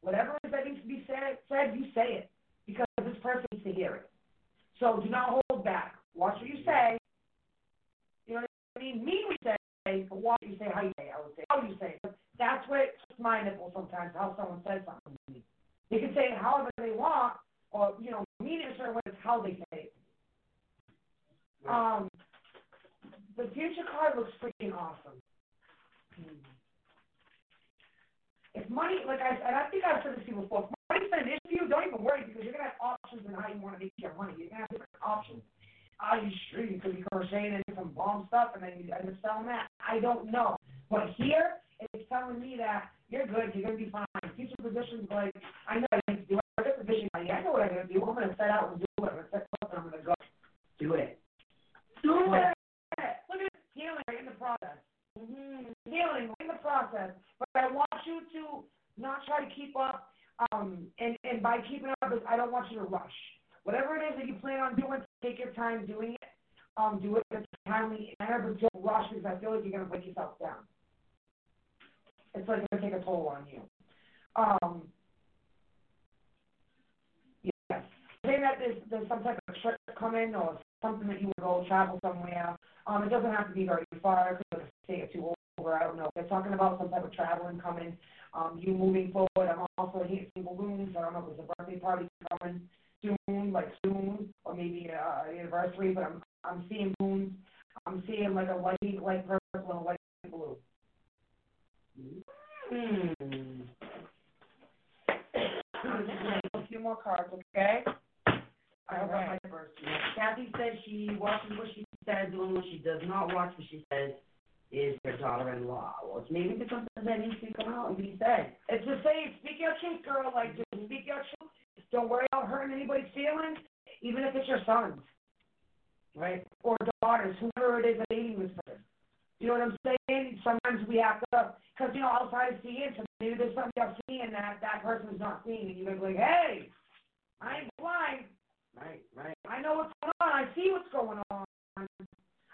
whatever it is that needs to be said, said you say it because this person needs to hear it. So do not hold back. Watch what you say. You know what I mean? Mean what you say, but watch what you say, how you say. I would say how you say. But that's what it's my nipple sometimes, how someone says something to me. They can say it however they want, or, you know, mean it a certain way, it's how they say it. Um, the future card looks freaking awesome. If money, like I, and I think I've said this to you before, if money's an issue, don't even worry because you're gonna have options in how you want to make your money. You're gonna have different options. Are you sure you could be crocheting and some bomb stuff and then you end up selling that? I don't know. But here, it's telling me that you're good, you're gonna be fine. Future positions like I know I need to do got the. I know what I'm gonna do. I'm gonna set out and do it. I'm gonna set up and I'm gonna go. Do it. Do it. Healing in the process. Healing right in process, but I want you to not try to keep up. Um, and and by keeping up, I don't want you to rush. Whatever it is that you plan on doing, take your time doing it. Um, do it in a timely manner, but don't rush because I feel like you're gonna break yourself down. It's like gonna take a toll on you. Um, yes. Saying that there's, there's some type of trip coming or something that you would go travel somewhere. Um, it doesn't have to be very far. It could be a day or over. I don't know. They're talking about some type of traveling coming. Um, you moving forward. I'm also hearing balloons. I don't know if there's a birthday party coming soon, like soon, or maybe uh, anniversary. But I'm I'm seeing balloons. I'm seeing like a light, light purple and a light blue. Hmm. A few more cards, okay? I hope Alright. I'm my first. Kathy says she watches what she says, the only one she does not watch what she says is her daughter-in-law. Well, it's maybe there's something that needs to come out and be said. It's just saying, speak your truth, girl. Like, just speak your truth. Don't worry about hurting anybody's feelings, even if it's your sons, Right? or daughters, whoever it is dating this person. You know what I'm saying? Sometimes we have to, because, you know, outside of seeing, so maybe there's something you're seeing that that person's not seeing, and you're gonna be like, hey, I ain't blind. Right, right. I know what's going on. I see what's going on.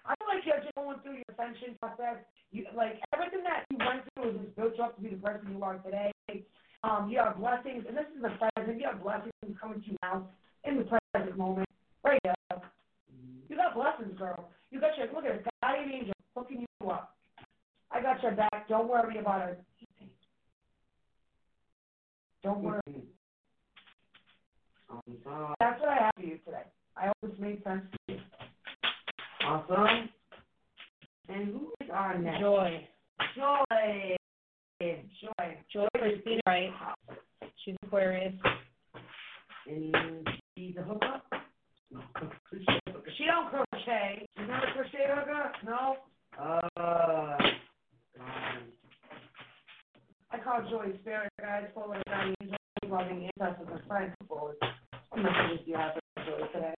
I feel like you're just going through your ascension process. You like everything that you went through is just built you up to be the person you are today. Um, you have blessings, and this is the present. You have blessings coming to you now in the present moment, right here. You got blessings, girl. You got your look at it, guardian angel hooking you up. I got your back. Don't worry about it. Don't worry. Awesome. That's what I have for you today. I hope this made sense to you. Awesome. And who is our next? Joy. Joy. Joy. Joy Christina Wright. She's Aquarius. And she's a hookup? She don't crochet. She's not a crochet hooker? No. Uh, um, I call Joy spirit guides forward guiding angels, loving ancestors and friends forward. What messages do you have Joy today?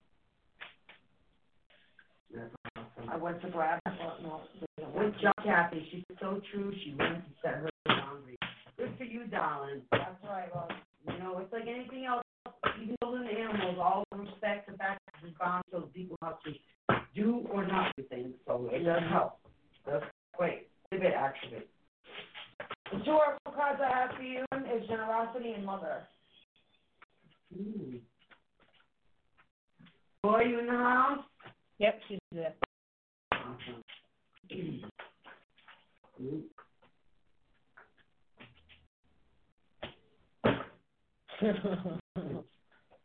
I went to grab. Thought, no, a Good job, Kathy. She's so true. She went to set her boundaries. Good for you, darling. That's right, love. You know, it's like anything else. Even building the animals, all respect the fact that it's bound so people have to do or not do things. So it does help. That's great. A bit actually. The two oracle cards I have for you is generosity and mother. Hmm. Boy, you in the house? Yep, she's there.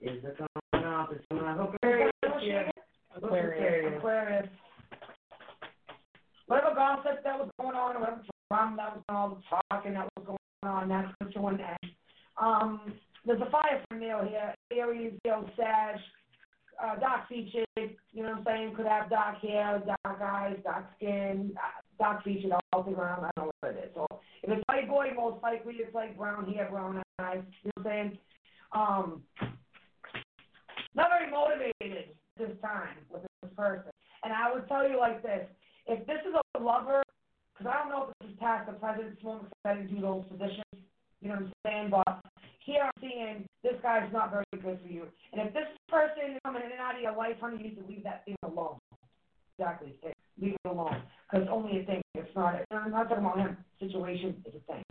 Is it coming off? It's coming off. Aquarius. Aquarius. Aquarius. Whatever gossip that was going on, whatever drama that was going on, all the talking that was going on, that's what you want to end. Um, there's a fire for male here. Aries, Leo, Sag, uh, dark featured, you know what I'm saying? Could have dark hair, dark eyes, dark skin, uh, dark featured all around. I don't know what it is. So if it's white boy, most likely it's like brown hair, brown eyes. You know what I'm saying? Um, not very motivated this time with this person. And I would tell you like this: if this is a lover, because I don't know if this is past the present, this moment because I didn't do those positions. You know what I'm saying? But here I'm seeing this guy's not very good for you. And if this person is coming in and out of your life, honey, you need to leave that thing alone. Exactly. Leave it alone. Because only a thing. It's not. I'm not talking about him. Situation is a thing.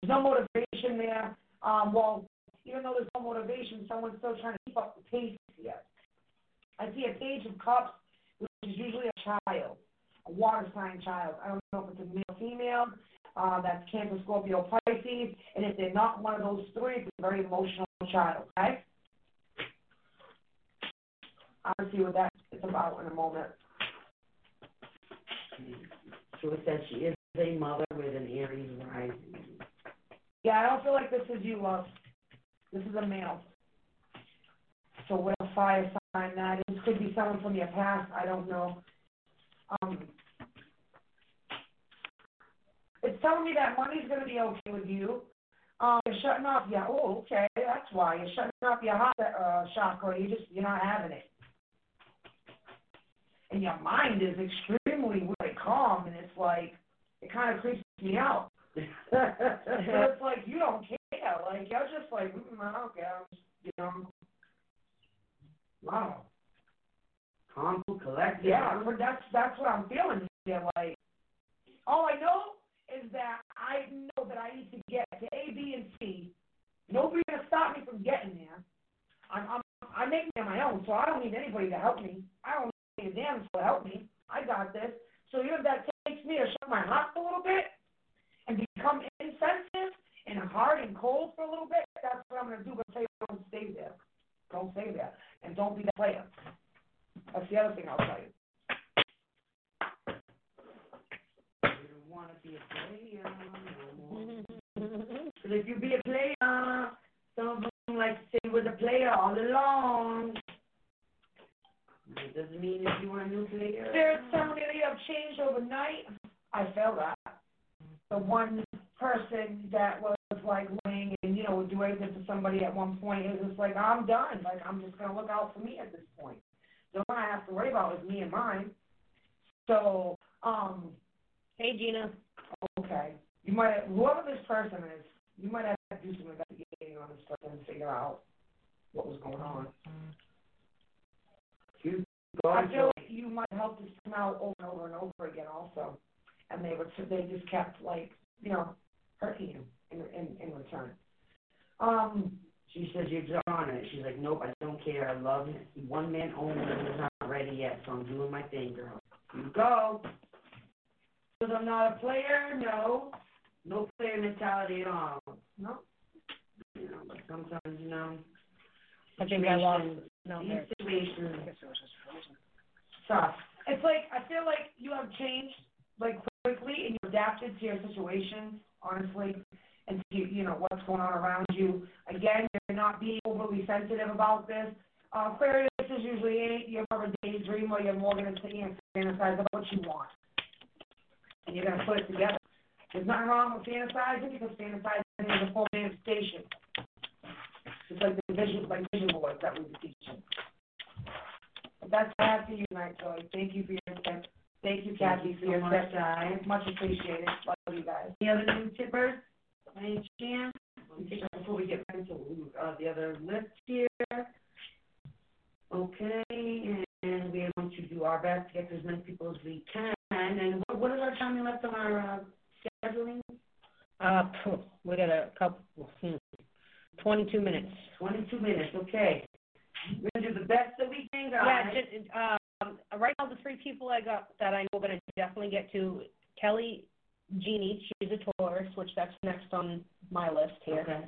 There's no motivation there. Um, well, even though there's no motivation, someone's still trying to keep up the pace here. I see a page of cups, which is usually a child, a water sign child. I don't know if it's a male female. Uh, that's Cancer, Scorpio, Pisces. And if they're not one of those three, it's a very emotional child, okay? I'll see what that is about in a moment. So it says she is a mother with an Aries rising. Yeah, I don't feel like this is you, love. This is a male. So what a fire sign that is. Could be someone from your past. I don't know. Um, it's telling me that money's going to be okay with you. Um, you're shutting off your. Oh, okay, that's why you're shutting off your heart uh, chakra. You just you're not having it, and your mind is extremely really calm, and it's like it kind of creeps me out. so it's like you don't care. Like you're just like, mm, I don't care. I'm just, you know. Wow. Calm, collected. Yeah, that's that's what I'm feeling here. Like, all I know is that I know that I need to get to A, B, and C. Nobody's gonna stop me from getting there. I'm, I'm I make it on my own, so I don't need anybody to help me. I don't need a damn to help me. I got this. So even if that takes me to shut my mouth a little bit and become insensitive and hard and cold for a little bit, that's what I'm gonna do. But say don't stay there. Don't stay there, and don't be that player. That's the other thing I'll tell you. You don't want to be a player no more. Because if you be a player, some of them like to say was a player all along. It doesn't mean if you were a new player. Me that you have changed overnight. I felt that. The one person that was like lying and, you know, would do anything to somebody at one point is just like, I'm done. Like, I'm just going to look out for me at this point. The one I have to worry about is me and mine. So, um, Hey, Gina. okay. You might, whoever this person is, you might have to do some investigating on this person and figure out what was going on. You I feel like you might help this come out over and over and over again also. And they were, they just kept like, you know, hurting you in, in, in return. Um, She says you're on it. She's like, nope, I don't care. I love it. One man only. He's not ready yet, so I'm doing my thing, girl. You go. Because I'm not a player, no, No player mentality at all. no. You know, but sometimes, you know, I think I lost. situations- No, these situations, Tough. It's like, I feel like you have changed, like, quickly and you adapted to your situations, honestly, and to, you know, what's going on around you. Again, you're not being overly sensitive about this. Uh, Aquarius is usually you're more of a daydreamer, you're more gonna sit here and fantasize about what you want. And you're gonna put it together. There's nothing wrong with fantasizing, because fantasizing is a full manifestation. It's like the vision, like vision boards that we were teaching. But that's all I have for you tonight, Joey. Thank you for your tip. Thank you, Kathy, for so your much, tip. guys. Much appreciated. Love you guys. Any other new tippers? Any chance? Before we get into uh, the other list here. Okay, and we want to do our best to get to as many people as we can. And then what, what is our time left on our uh, scheduling? Uh, we got a couple, hmm, twenty-two minutes. Twenty-two minutes, okay. We're gonna do the best that we can, Yeah, just, um, right now, the three people I got that I know we're gonna definitely get to, Kelly Jeannie, she's a Taurus, which that's next on my list here. Okay.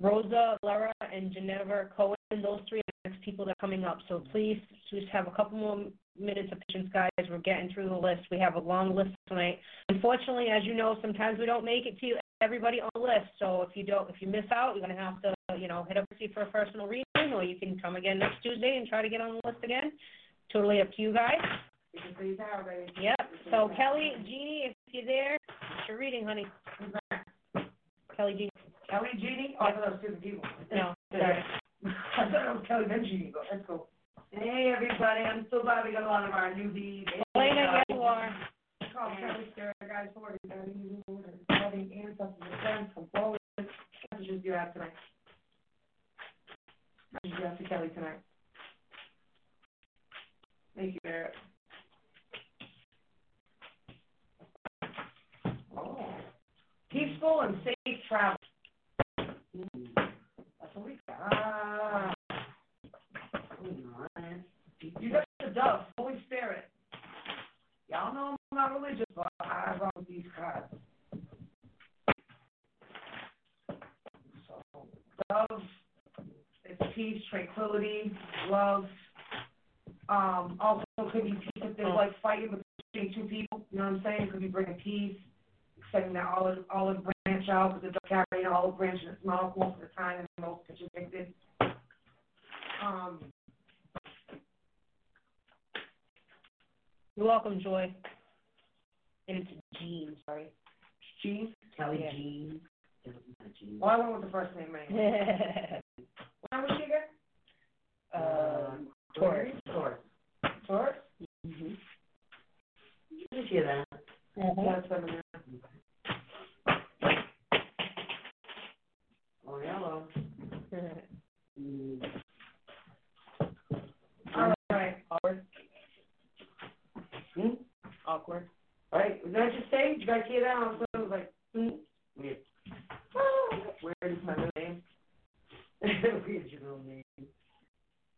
Rosa, Lara, and Geneva Cohen, those three are the next people that are coming up. So please just have a couple more minutes of patience, guys. We're getting through the list. We have a long list tonight. Unfortunately, as you know, sometimes we don't make it to everybody on the list. So if you don't, if you miss out, you're gonna have to, you know, hit up see for a personal reading, or you can come again next Tuesday and try to get on the list again. Totally up to you guys. You can freeze out, baby. Yep. So Kelly, Jeannie, if you're there, it's your reading, honey. Kelly, Jeannie. Kelly, Jeannie? Oh, I thought that was different people. No, sorry. I thought it was Kelly then Jeannie, but that's cool. Hey, everybody, I'm so glad we got a lot of our newbies. Elena, yes, you are. Call Kelly Spirit Guys forward, guiding you, Lord, and loving ancestors and friends forward. Messages you have tonight. Messages you have to Kelly tonight. Thank you, Barrett. Oh. Peaceful and safe travel. That's what we got. You got the dove, Holy Spirit. Y'all know I'm not religious, but I with these cards. So, dove, it's peace, tranquility, love. Um, also could be peace if there's like fighting between two people, you know what I'm saying? Could be bringing peace, extending that olive, olive branch out, because it does carry an olive branch in its mouth most of the time, and most pictures depicted. Um, You're welcome, Joy. And it's Jean, sorry. It's Jean? Kelly yeah. Jean. Oh, I went with the first name anyway. When was she? Uh, uh, Taurus. Taurus. Taurus? Mm-hmm. You just hear that. Mm-hmm. That's. Or oh, yellow. mm. All right. All right. Did you hear that? Yeah, seven so it was like, mm, weird. Oh, weird is my middle name. weird your middle name.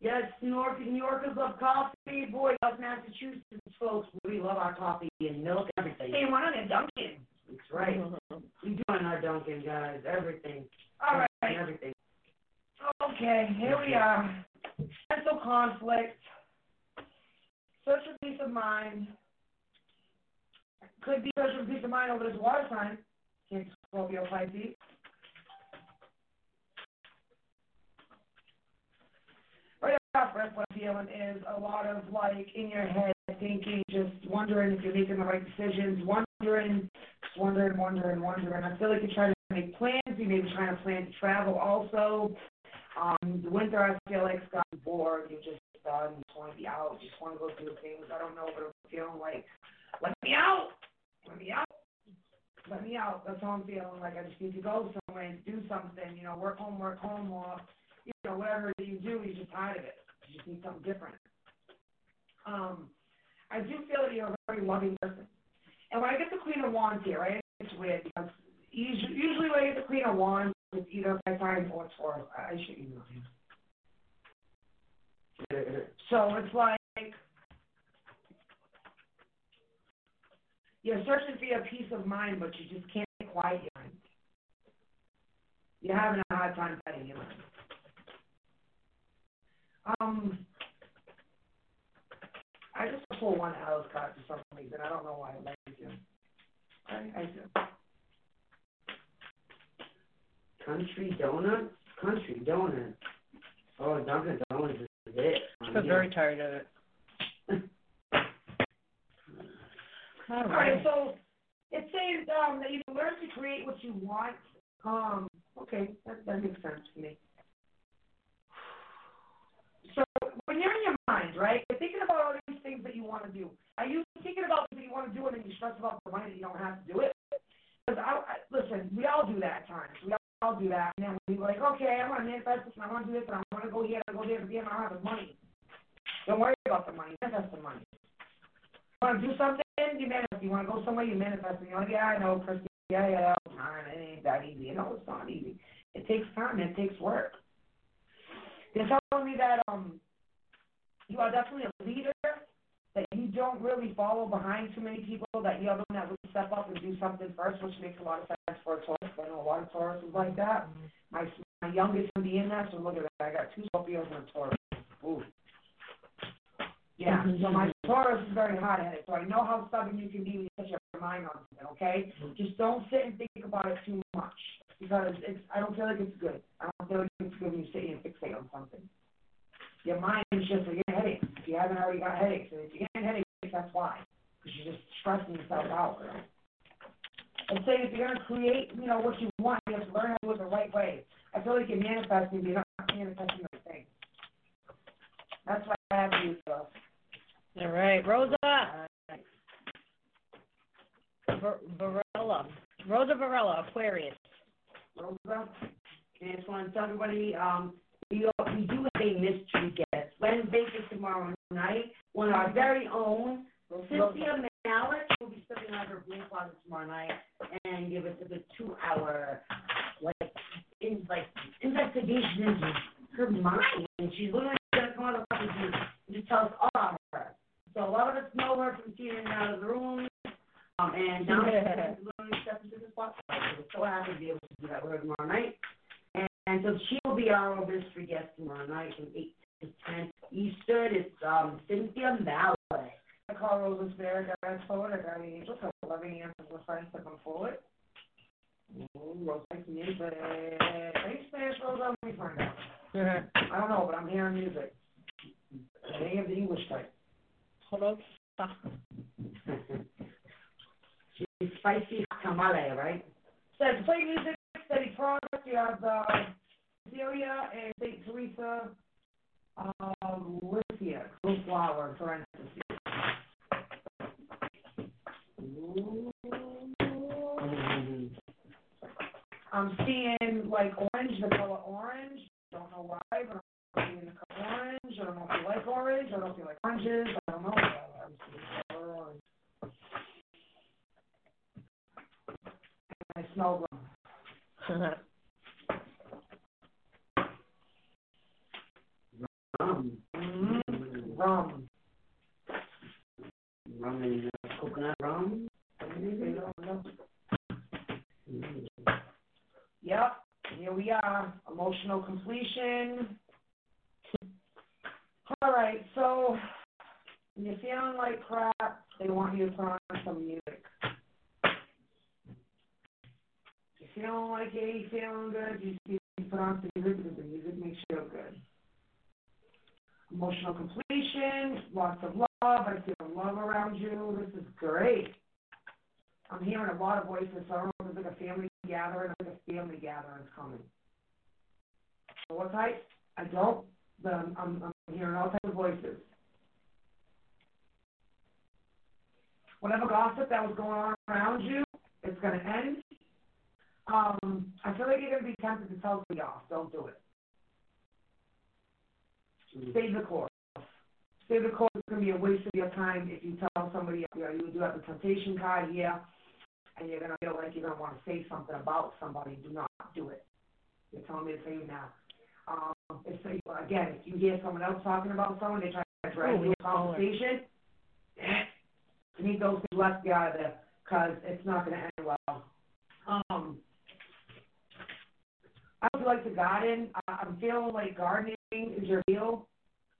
Yes, New York, New Yorkers love coffee. Boy, us Massachusetts folks, we love our coffee and milk, everything. Hey, why not a Dunkin'? That's right. We do on our Dunkin', guys. Everything. All right. Everything. Okay, here we are. Mental conflict. Search for peace of mind. Could be for peace of mind over this water sign. King Scorpio Pisces. Right off, first what I'm feeling is a lot of like in your head thinking, just wondering if you're making the right decisions, wondering, wondering, wondering, wondering. I feel like you're trying to make plans. You may be trying to plan to travel also. Um, the winter, I feel like, has gotten bored. You're just done. You just want to be out. You just want to go do things. I don't know, but I'm feeling like, let me out. Let me out. Let me out. That's how I'm feeling. Like I just need to go somewhere and do something. You know, work home, work home, or you know, whatever you do, you're just tired of it. You just need something different. Um, I do feel that you're a very loving person. And when I get the Queen of Wands here, right, it's weird because usually, usually when I get the Queen of Wands, it's either by Pisces or Taurus. I should email you. So it's like you're searching for your peace of mind, but you just can't quiet your mind. You're having a hard time quieting your mind. Um, I just pull one house card for some reason. I don't know why I like to. I, I do. Country Donuts? Country Donuts. Oh, Dunkin' Donuts is it. I'm very tired of it. All right, so it says um, that you can learn to create what you want. Um, okay, that, that makes sense to me. So when you're in your mind, right, you're thinking about all these things that you want to do. Are you thinking about things that you want to do and then you stress about the money that you don't have to do it? Because I, I, listen, we all do that at times. We all, do that, and then we're like, okay, I want to manifest this, and I want to do this, and I want to go here, and I go there, then I don't have the money. Don't worry about the money. Manifest the money. You want to do something? You manifest. You want to go somewhere? You manifest. And you're like, yeah, I know, Kristy. Yeah, yeah, time. It ain't that easy. You know, it's not easy. It takes time. And it takes work. They're telling me that um, you are definitely a leader. That you don't really follow behind too many people. That you're the one that would step up and do something first, which makes a lot of sense for a Taurus. I know a lot of Tauruses like that. My my youngest will be in that, so look at that. I got two Scorpios and a Taurus. Ooh. Yeah, mm-hmm. so my Taurus is very hot headed, so I know how stubborn you can be when you set your mind on something, okay? Mm-hmm. Just don't sit and think about it too much because it's I don't feel like it's good. I don't feel like it's good when you sit and fixate on something. Your mind is just like getting headaches. If you haven't already got headaches, and if you're getting headaches, that's why. Because you're just stressing yourself out. And saying if you're gonna create, you know, what you want, you have to learn how to do it the right way. I feel like you're manifesting, but you're not manifesting the right thing. That's why I have you, so. All right, Rosa. Var- Varela. Rosa Varela, Aquarius. Rosa. I just want to tell everybody, um, we, are, we do have a mystery guest. Wednesday for tomorrow night, one of our very own, Cynthia Mallett, will be stepping of her blue closet tomorrow night and give us a good two-hour, like, in, like, investigation into her mind. And she's literally going to come of the and just tell us all about her. So a lot of us know her from seeing her in out of the room. Um, and now she's literally stepping into the spotlight. So we're so happy to be able to do that with her tomorrow night. And, and so she will be our mystery guest tomorrow night from 8 to 10 Eastern. It's um, Cynthia Mallet. I call Rosa Spirit, guys forward, I got the angels, so loving answers with friends to come forward. Ooh, Rosa likes music. Are you Spanish, Rosa? Let me find out. I don't know, but I'm hearing music. Any of the English type. Rosa. She's spicy tamale, right? Says play music, steady progress. You have uh, Celia and St. Teresa, uh, Lithia, Blue Flower, parentheses. I'm seeing like orange, the color orange. Don't know why, but I'm seeing the color orange. I don't know if you like orange. I don't know if you like oranges. I don't know. Orange. smell rum. Rum. Rum. Rum and uh, coconut rum. Yep, here we are, emotional completion. All right, so you're feeling like crap, they want you to put on some music. You're feeling like you ain't feeling good, you you put on some music because the music makes you feel good. Emotional completion, lots of love. I feel love around you. This is great. I'm hearing a lot of voices, so I don't know if there's like a family gathering, like a family gathering coming. So what type? I don't, but I'm, I'm, I'm hearing all types of voices. Whatever gossip that was going on around you, it's going to end. Um, I feel like you're going to be tempted to tell somebody off. Don't do it. Save the course. Save the course. It's going to be a waste of your time if you tell somebody, you know, you do have the temptation card here, and you're going to feel like you're going to want to say something about somebody. Do not do it. You're telling me to say it now. Um, if, again, if you hear someone else talking about someone, they try to drag Oh, you a conversation, to me, those things left out of there, because it's not going to end well. Um, I would like to garden. I- I'm feeling like gardening is your deal.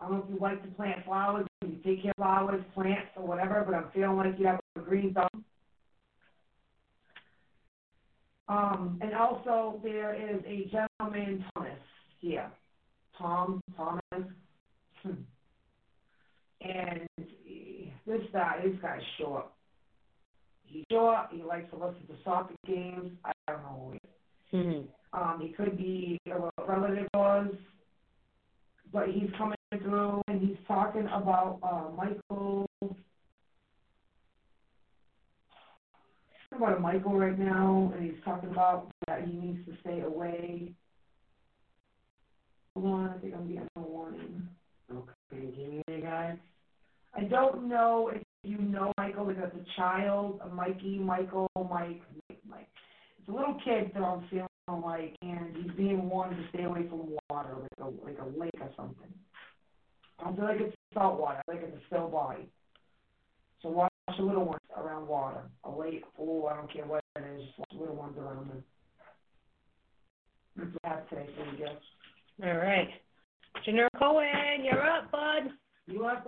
I don't know if you like to plant flowers, you take care of flowers, plants, or whatever, but I'm feeling like you have a green thumb. Um, and also there is a gentleman, Thomas, here. Tom, Thomas. Hmm. And this guy, this guy's short. He's short, he likes to listen to soccer games. I don't know who he is. Mhm. Um, he could be a relative of ours, but he's coming through and he's talking about uh, Michael. About Michael right now, and he's talking about that he needs to stay away. Hold on, I think I'm getting a warning. Okay, give me the guys. I don't know if you know Michael, like as a child, a Mikey, Michael, Mike, Mike, Mike. It's a little kid that I'm feeling like, and he's being warned to stay away from water, like a like a lake or something. I don't feel like it's salt water, I feel like it's a still body. So watch the little ones around water, a lake, pool, I don't care what it is, just watch the little ones around them. That's what I have today for you guys. All right. Janelle Cohen, you're up, bud. You have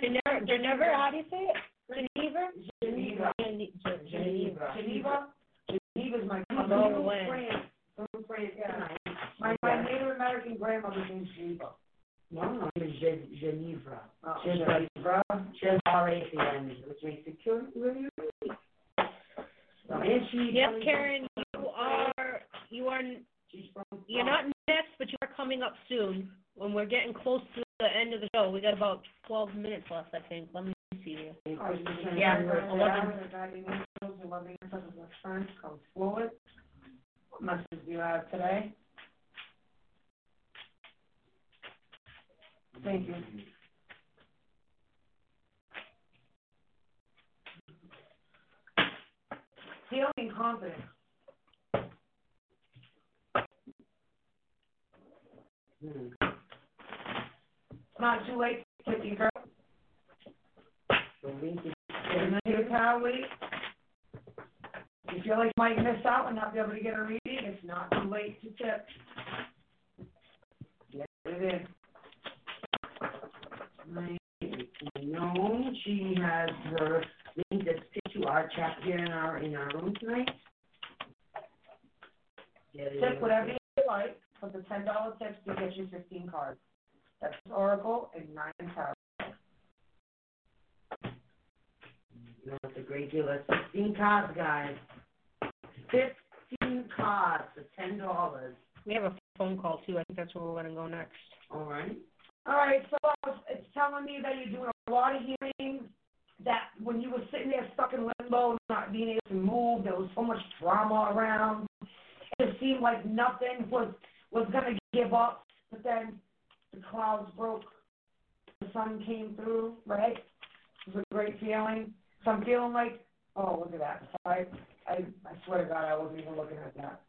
Geneva, Geneva, how do you say it? Geneva? Geneva. Gene- Ge- Geneva. Geneva? Geneva's my Come cousin. From France. Yeah. My, my Native American grandmother's name's Geneva. No, no, it's Geneva. Oh, Geneva. Geneva. Has R A the end, which makes it really. So, and she. Yep, Karen, you are, you are. You're not next, but you are coming up soon. When we're getting close to the end of the show, we got about twelve minutes left, I think. Let me see here. Yeah, forward. What message do you have today? Thank you. Feeling confident. It's not too late to tip your girl. So link is. And then your power week. If you feel like you might miss out and not be able to get a reading, it's not too late to tip. Get it in. My, no, she has her link that's picked to our chat here in our, in our room tonight. Get Tip whatever you like, but the ten dollar tips do get you fifteen cards. That's Oracle and nine tarot. You know, it's a great deal. That's fifteen cards, guys. Fifteen cards for ten dollars. We have a phone call too. I think that's where we're gonna go next. All right. All right, so it's telling me that you're doing a lot of healing, that when you were sitting there stuck in limbo, not being able to move, there was so much drama around. It seemed like nothing was was gonna give up, but then the clouds broke, the sun came through, right? It was a great feeling. So I'm feeling like, oh, look at that, five, I, I swear to God, I wasn't even looking at that.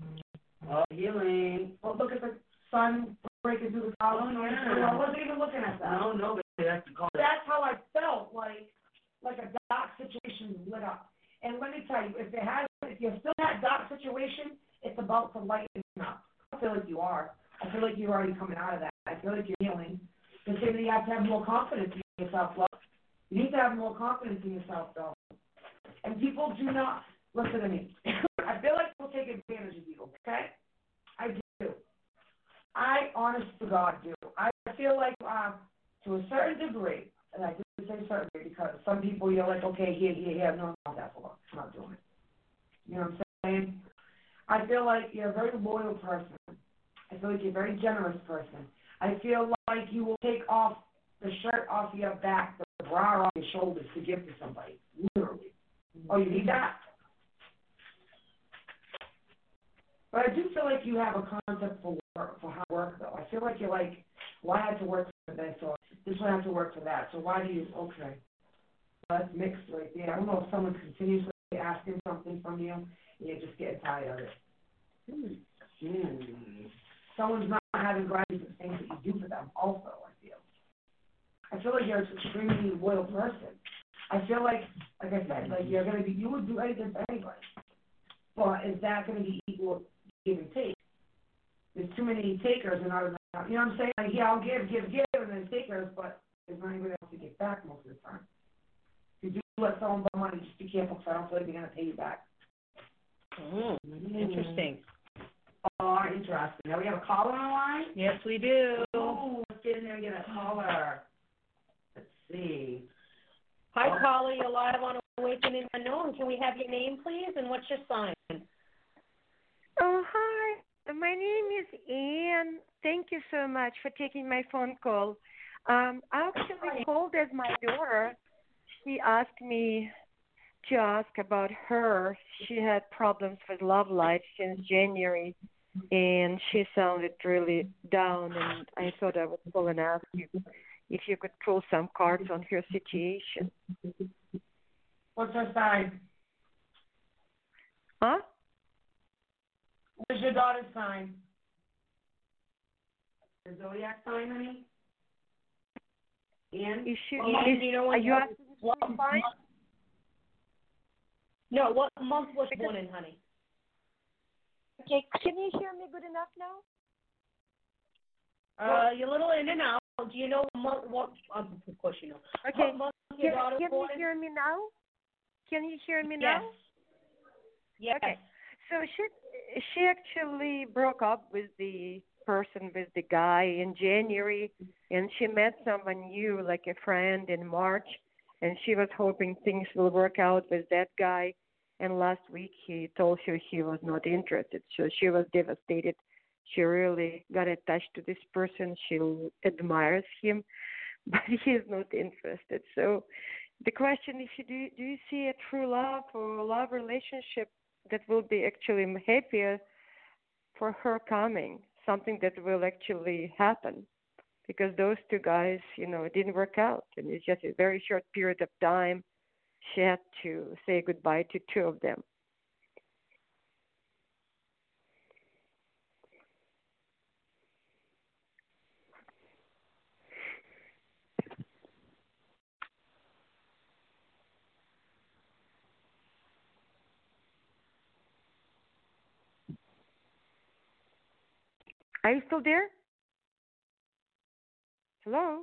Oh, healing. Well, look at the sun breaking through the clouds. Oh, yeah. I wasn't even looking at that. No, nobody has to call That's how I felt, like, like a dark situation lit up. And let me tell you, if it has, if you're still in that dark situation, it's about to lighten up. I feel like you are. I feel like you're already coming out of that. I feel like you're healing. The thing you have to have more confidence in yourself, love. You need to have more confidence in yourself, though. And people do not listen to me. I feel like people take advantage of you. Okay, I do. I, honest to God, do. I feel like, uh, to a certain degree, and I do say certain degree because some people you're like, okay, here, here, here. No, not that for. I'm not doing it. You know what I'm saying? I feel like you're a very loyal person. I feel like you're a very generous person. I feel like you will take off the shirt off your back, the bra off your shoulders to give to somebody. Literally. Mm-hmm. Oh, you need that? But I do feel like you have a concept for work, for how to work, though. I feel like you're like, well, I have to work for this, or this one I have to work for that. So why do you? Okay, well, that's mixed right there. I don't know if someone's continuously asking something from you, you're just getting tired of it. Hmm. Someone's not having gratitude for things that you do for them. Also, I feel. I feel like you're an extremely loyal person. I feel like, like I said, like you're gonna be, you would do anything for anybody. But is that gonna be equal give and take? There's too many takers and not enough. You know what I'm saying? Like, yeah, I'll give, give, give, and then takers, but there's not anybody else to get back most of the time. If you do let someone borrow money, just be careful, because I don't feel like they're gonna pay you back. Mm, interesting. Oh, interesting. Now we have a caller on the line? Yes, we do. Oh, let's get in there and get a caller. Let's see. Hi, caller. You're live on Awakening Unknown. Can we have your name, please, and what's your sign? Oh, hi. My name is Anne. Thank you so much for taking my phone call. Um, I actually called as my daughter. She asked me to ask about her. She had problems with love life since January, and she sounded really down. And I thought I would call and ask you if you could pull some cards on her situation. What's her sign? Huh? What's your daughter's sign? The zodiac sign, honey? And Is she? Oh, well, is, you know are you asking what for mine? No, what month was she born in, honey? Okay, can you hear me good enough now? Uh, you're a little in and out. Do you know what month? What? Um, of course you know. Okay. What month Can, can you hear me now? Can you hear me Yes. now? Yes. Okay. So she she actually broke up with the person with the guy in January and she met someone new like a friend in March and she was hoping things will work out with that guy. And last week he told her he was not interested. So she was devastated. She really got attached to this person. She admires him but he's not interested. So the question is do do you see a true love or a love relationship that will be actually happier for her coming, something that will actually happen. Because those two guys, you know, it didn't work out. And it's just a very short period of time. She had to say goodbye to two of them. Are you still there? Hello?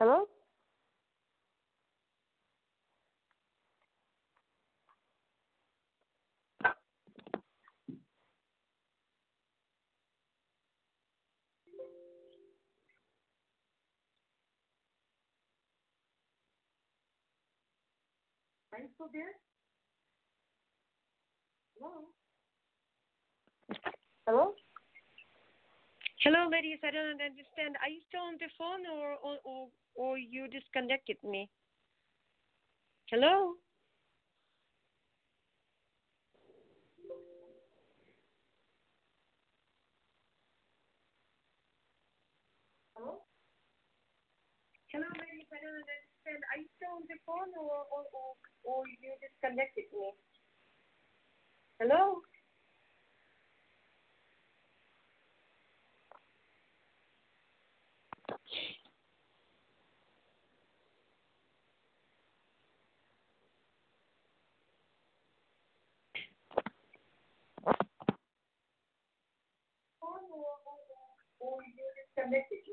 Hello? Are you still there? Hello? Hello? Hello, ladies. I don't understand. Are you still on the phone, or or or, or you disconnected me? Hello? Hello? Hello, ladies. I don't understand. are you still on the phone or, or, or, or you disconnected me? de